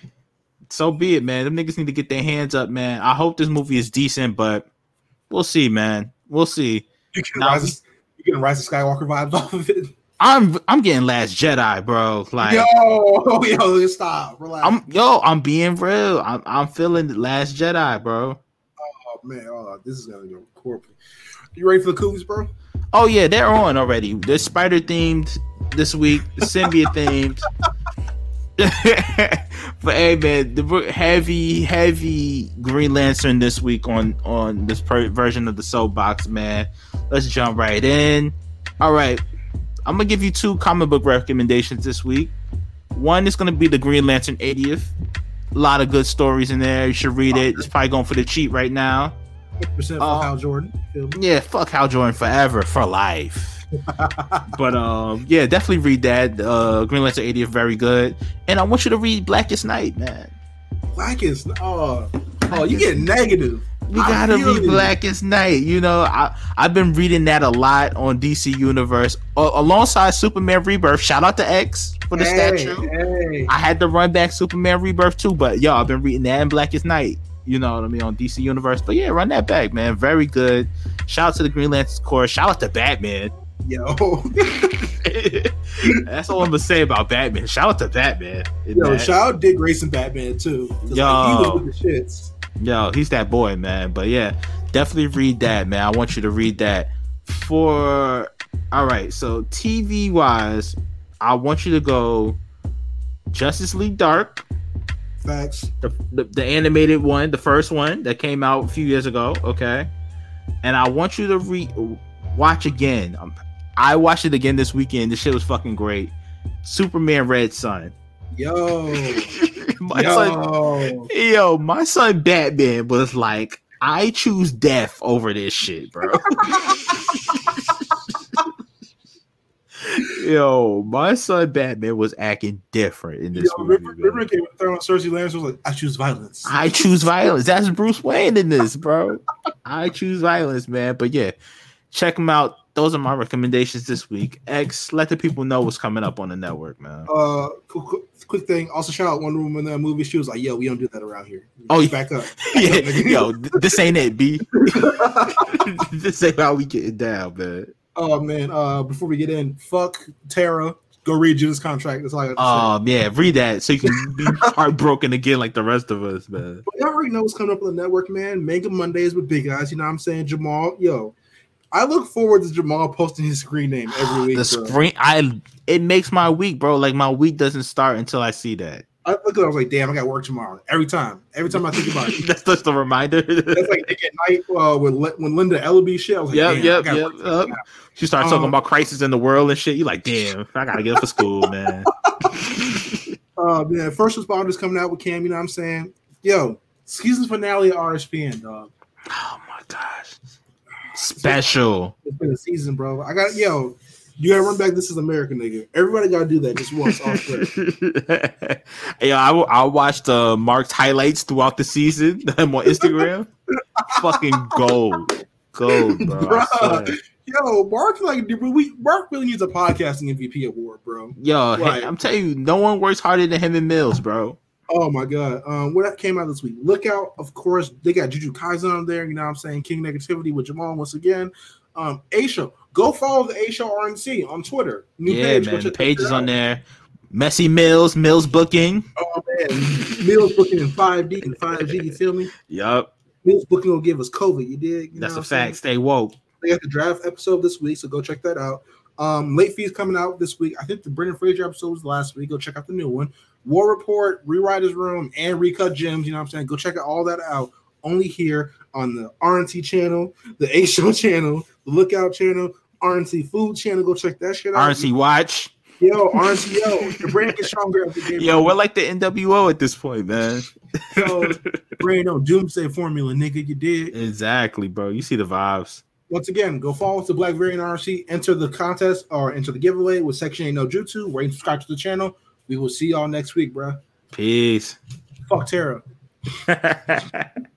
so be it, man. Them niggas need to get their hands up, man. I hope this movie is decent, but we'll see, man. We'll see. You can rise, we- of- you can rise of Skywalker vibes off of it. I'm I'm getting Last Jedi, bro. Like yo, yo, stop, relax. I'm yo, I'm being real. I'm I'm feeling Last Jedi, bro. oh man, oh, this is gonna go corporate. You ready for the cookies, bro? Oh yeah, they're on already. They're spider themed this week, symbiote themed. but hey man, the heavy, heavy Green Lantern this week on on this per- version of the soapbox, man. Let's jump right in. All right, I'm gonna give you two comic book recommendations this week. One is gonna be the Green Lantern 80th. A lot of good stories in there. You should read it. It's probably going for the cheap right now. Percent for Hal Jordan. Yeah, fuck Hal Jordan forever for life. but um, yeah, definitely read that. Uh, Green Lantern 80th, very good, and I want you to read Blackest Night, man. Blackest. Oh, oh, you get negative. We gotta be you. Blackest Night. You know, I I've been reading that a lot on DC Universe uh, alongside Superman Rebirth. Shout out to X for the Hey, statue. hey. I had to run back Superman Rebirth too, but yo, I've been reading that and Blackest Night. You know what I mean on DC Universe. But yeah, run that back, man. Very good. Shout out to the Green Lantern Corps. Shout out to Batman. Yo, That's all I'm gonna say about Batman. Shout out to Batman. yo, that. shout out Dick Grayson Batman too. 'Cause, like, Yo. he was with the shits. Yo, he's that boy, man. But yeah, definitely read that, man. I want you to read that. For all right, so TV wise, I want you to go Justice League Dark, Facts. the, the the animated one, the first one that came out a few years ago. Okay, and I want you to re watch again. Um, I watched it again this weekend. This shit was fucking great. Superman Red Sun. Yo, My son, yo. Yo, my son Batman was like, I choose death over this shit, bro. Yo, my son Batman was acting different in this Yo, movie. River. River came and throwing Cersei Lance was like, I choose violence. I choose violence. That's Bruce Wayne in this, bro. I choose violence, man. But yeah, check him out. Those are my recommendations this week. X, let the people know what's coming up on the network, man. Uh, quick, quick, thing. Also, shout out Wonder Woman in that movie. She was like, "Yo, we don't do that around here." Oh, Get back up. yeah, yo, this ain't it, B. this ain't how we get it down, man. Oh man. Uh, before we get in, fuck Tara. Go read Judas contract. That's all I got to Um, yeah, read that so you can be heartbroken again like the rest of us, man. But y'all already know what's coming up on the network, man. Mega Mondays with big guys. You know what I'm saying? Jamal, yo. I look forward to Jamal posting his screen name every week. The screen, I it makes my week, bro. Like my week doesn't start until I see that. I look at it, I was like, damn, I got work tomorrow. Every time. Every time I think about it. That's just a reminder. That's like Nick at Nite uh, when, when Linda Ellerbee shit. I was like, Yep, damn, yep, yep, work tomorrow. yep. She starts talking Um, about crisis in the world and shit. You like, damn, I gotta get up for school, man. Uh, man, first responders coming out with Cam. You know what I'm saying? Yo, season finale of RSPN, dog. Oh my gosh, special. It's been a season, bro. I got yo. You gotta run back. This is America, nigga. Everybody gotta do that just once yeah, I, I watched uh, Mark's highlights throughout the season I'm on Instagram. Fucking gold, gold, bro. I Bruh. swear. Yo, Mark like we Mark really needs a podcasting MVP award, bro. Yo, hey, I'm telling you, no one works harder than him and Mills, bro. Oh my god. Um, what came out this week? Lookout, of course, they got Juju Kaisen on there, you know what I'm saying? King Negativity with Jamal once again. Um, A Show. Go follow the Aisha RNC on Twitter. New yeah, page, man. The page is on there. Messy Mills, Mills booking. Oh man, Mills booking in 5D and 5G, you feel me? Yup, Mills booking will give us COVID, you dig? You that's a I'm saying? fact. Stay woke. They got the draft episode this week, so go check that out. Um, late fees coming out this week. I think the Brendan Fraser episode was last week. Go check out the new one. War Report, Rewriters Room, and Recut Gems. You know what I'm saying? Go check all that out. Only here on the RNT channel, the A Show channel, the Lookout channel, RNC Food channel. Go check that shit out. RNC Watch. Yo, RNC, yo, the brand gets stronger every day. Yo, we're like the NWO at this point, man. yo, brand on Doomsday Formula, nigga. You did. Exactly, bro. You see the vibes. Once again, go follow us to Black Variant RC, enter the contest or enter the giveaway with Section 8 No Jutsu, where you subscribe to the channel. We will see y'all next week, bro. Peace. Fuck Tara.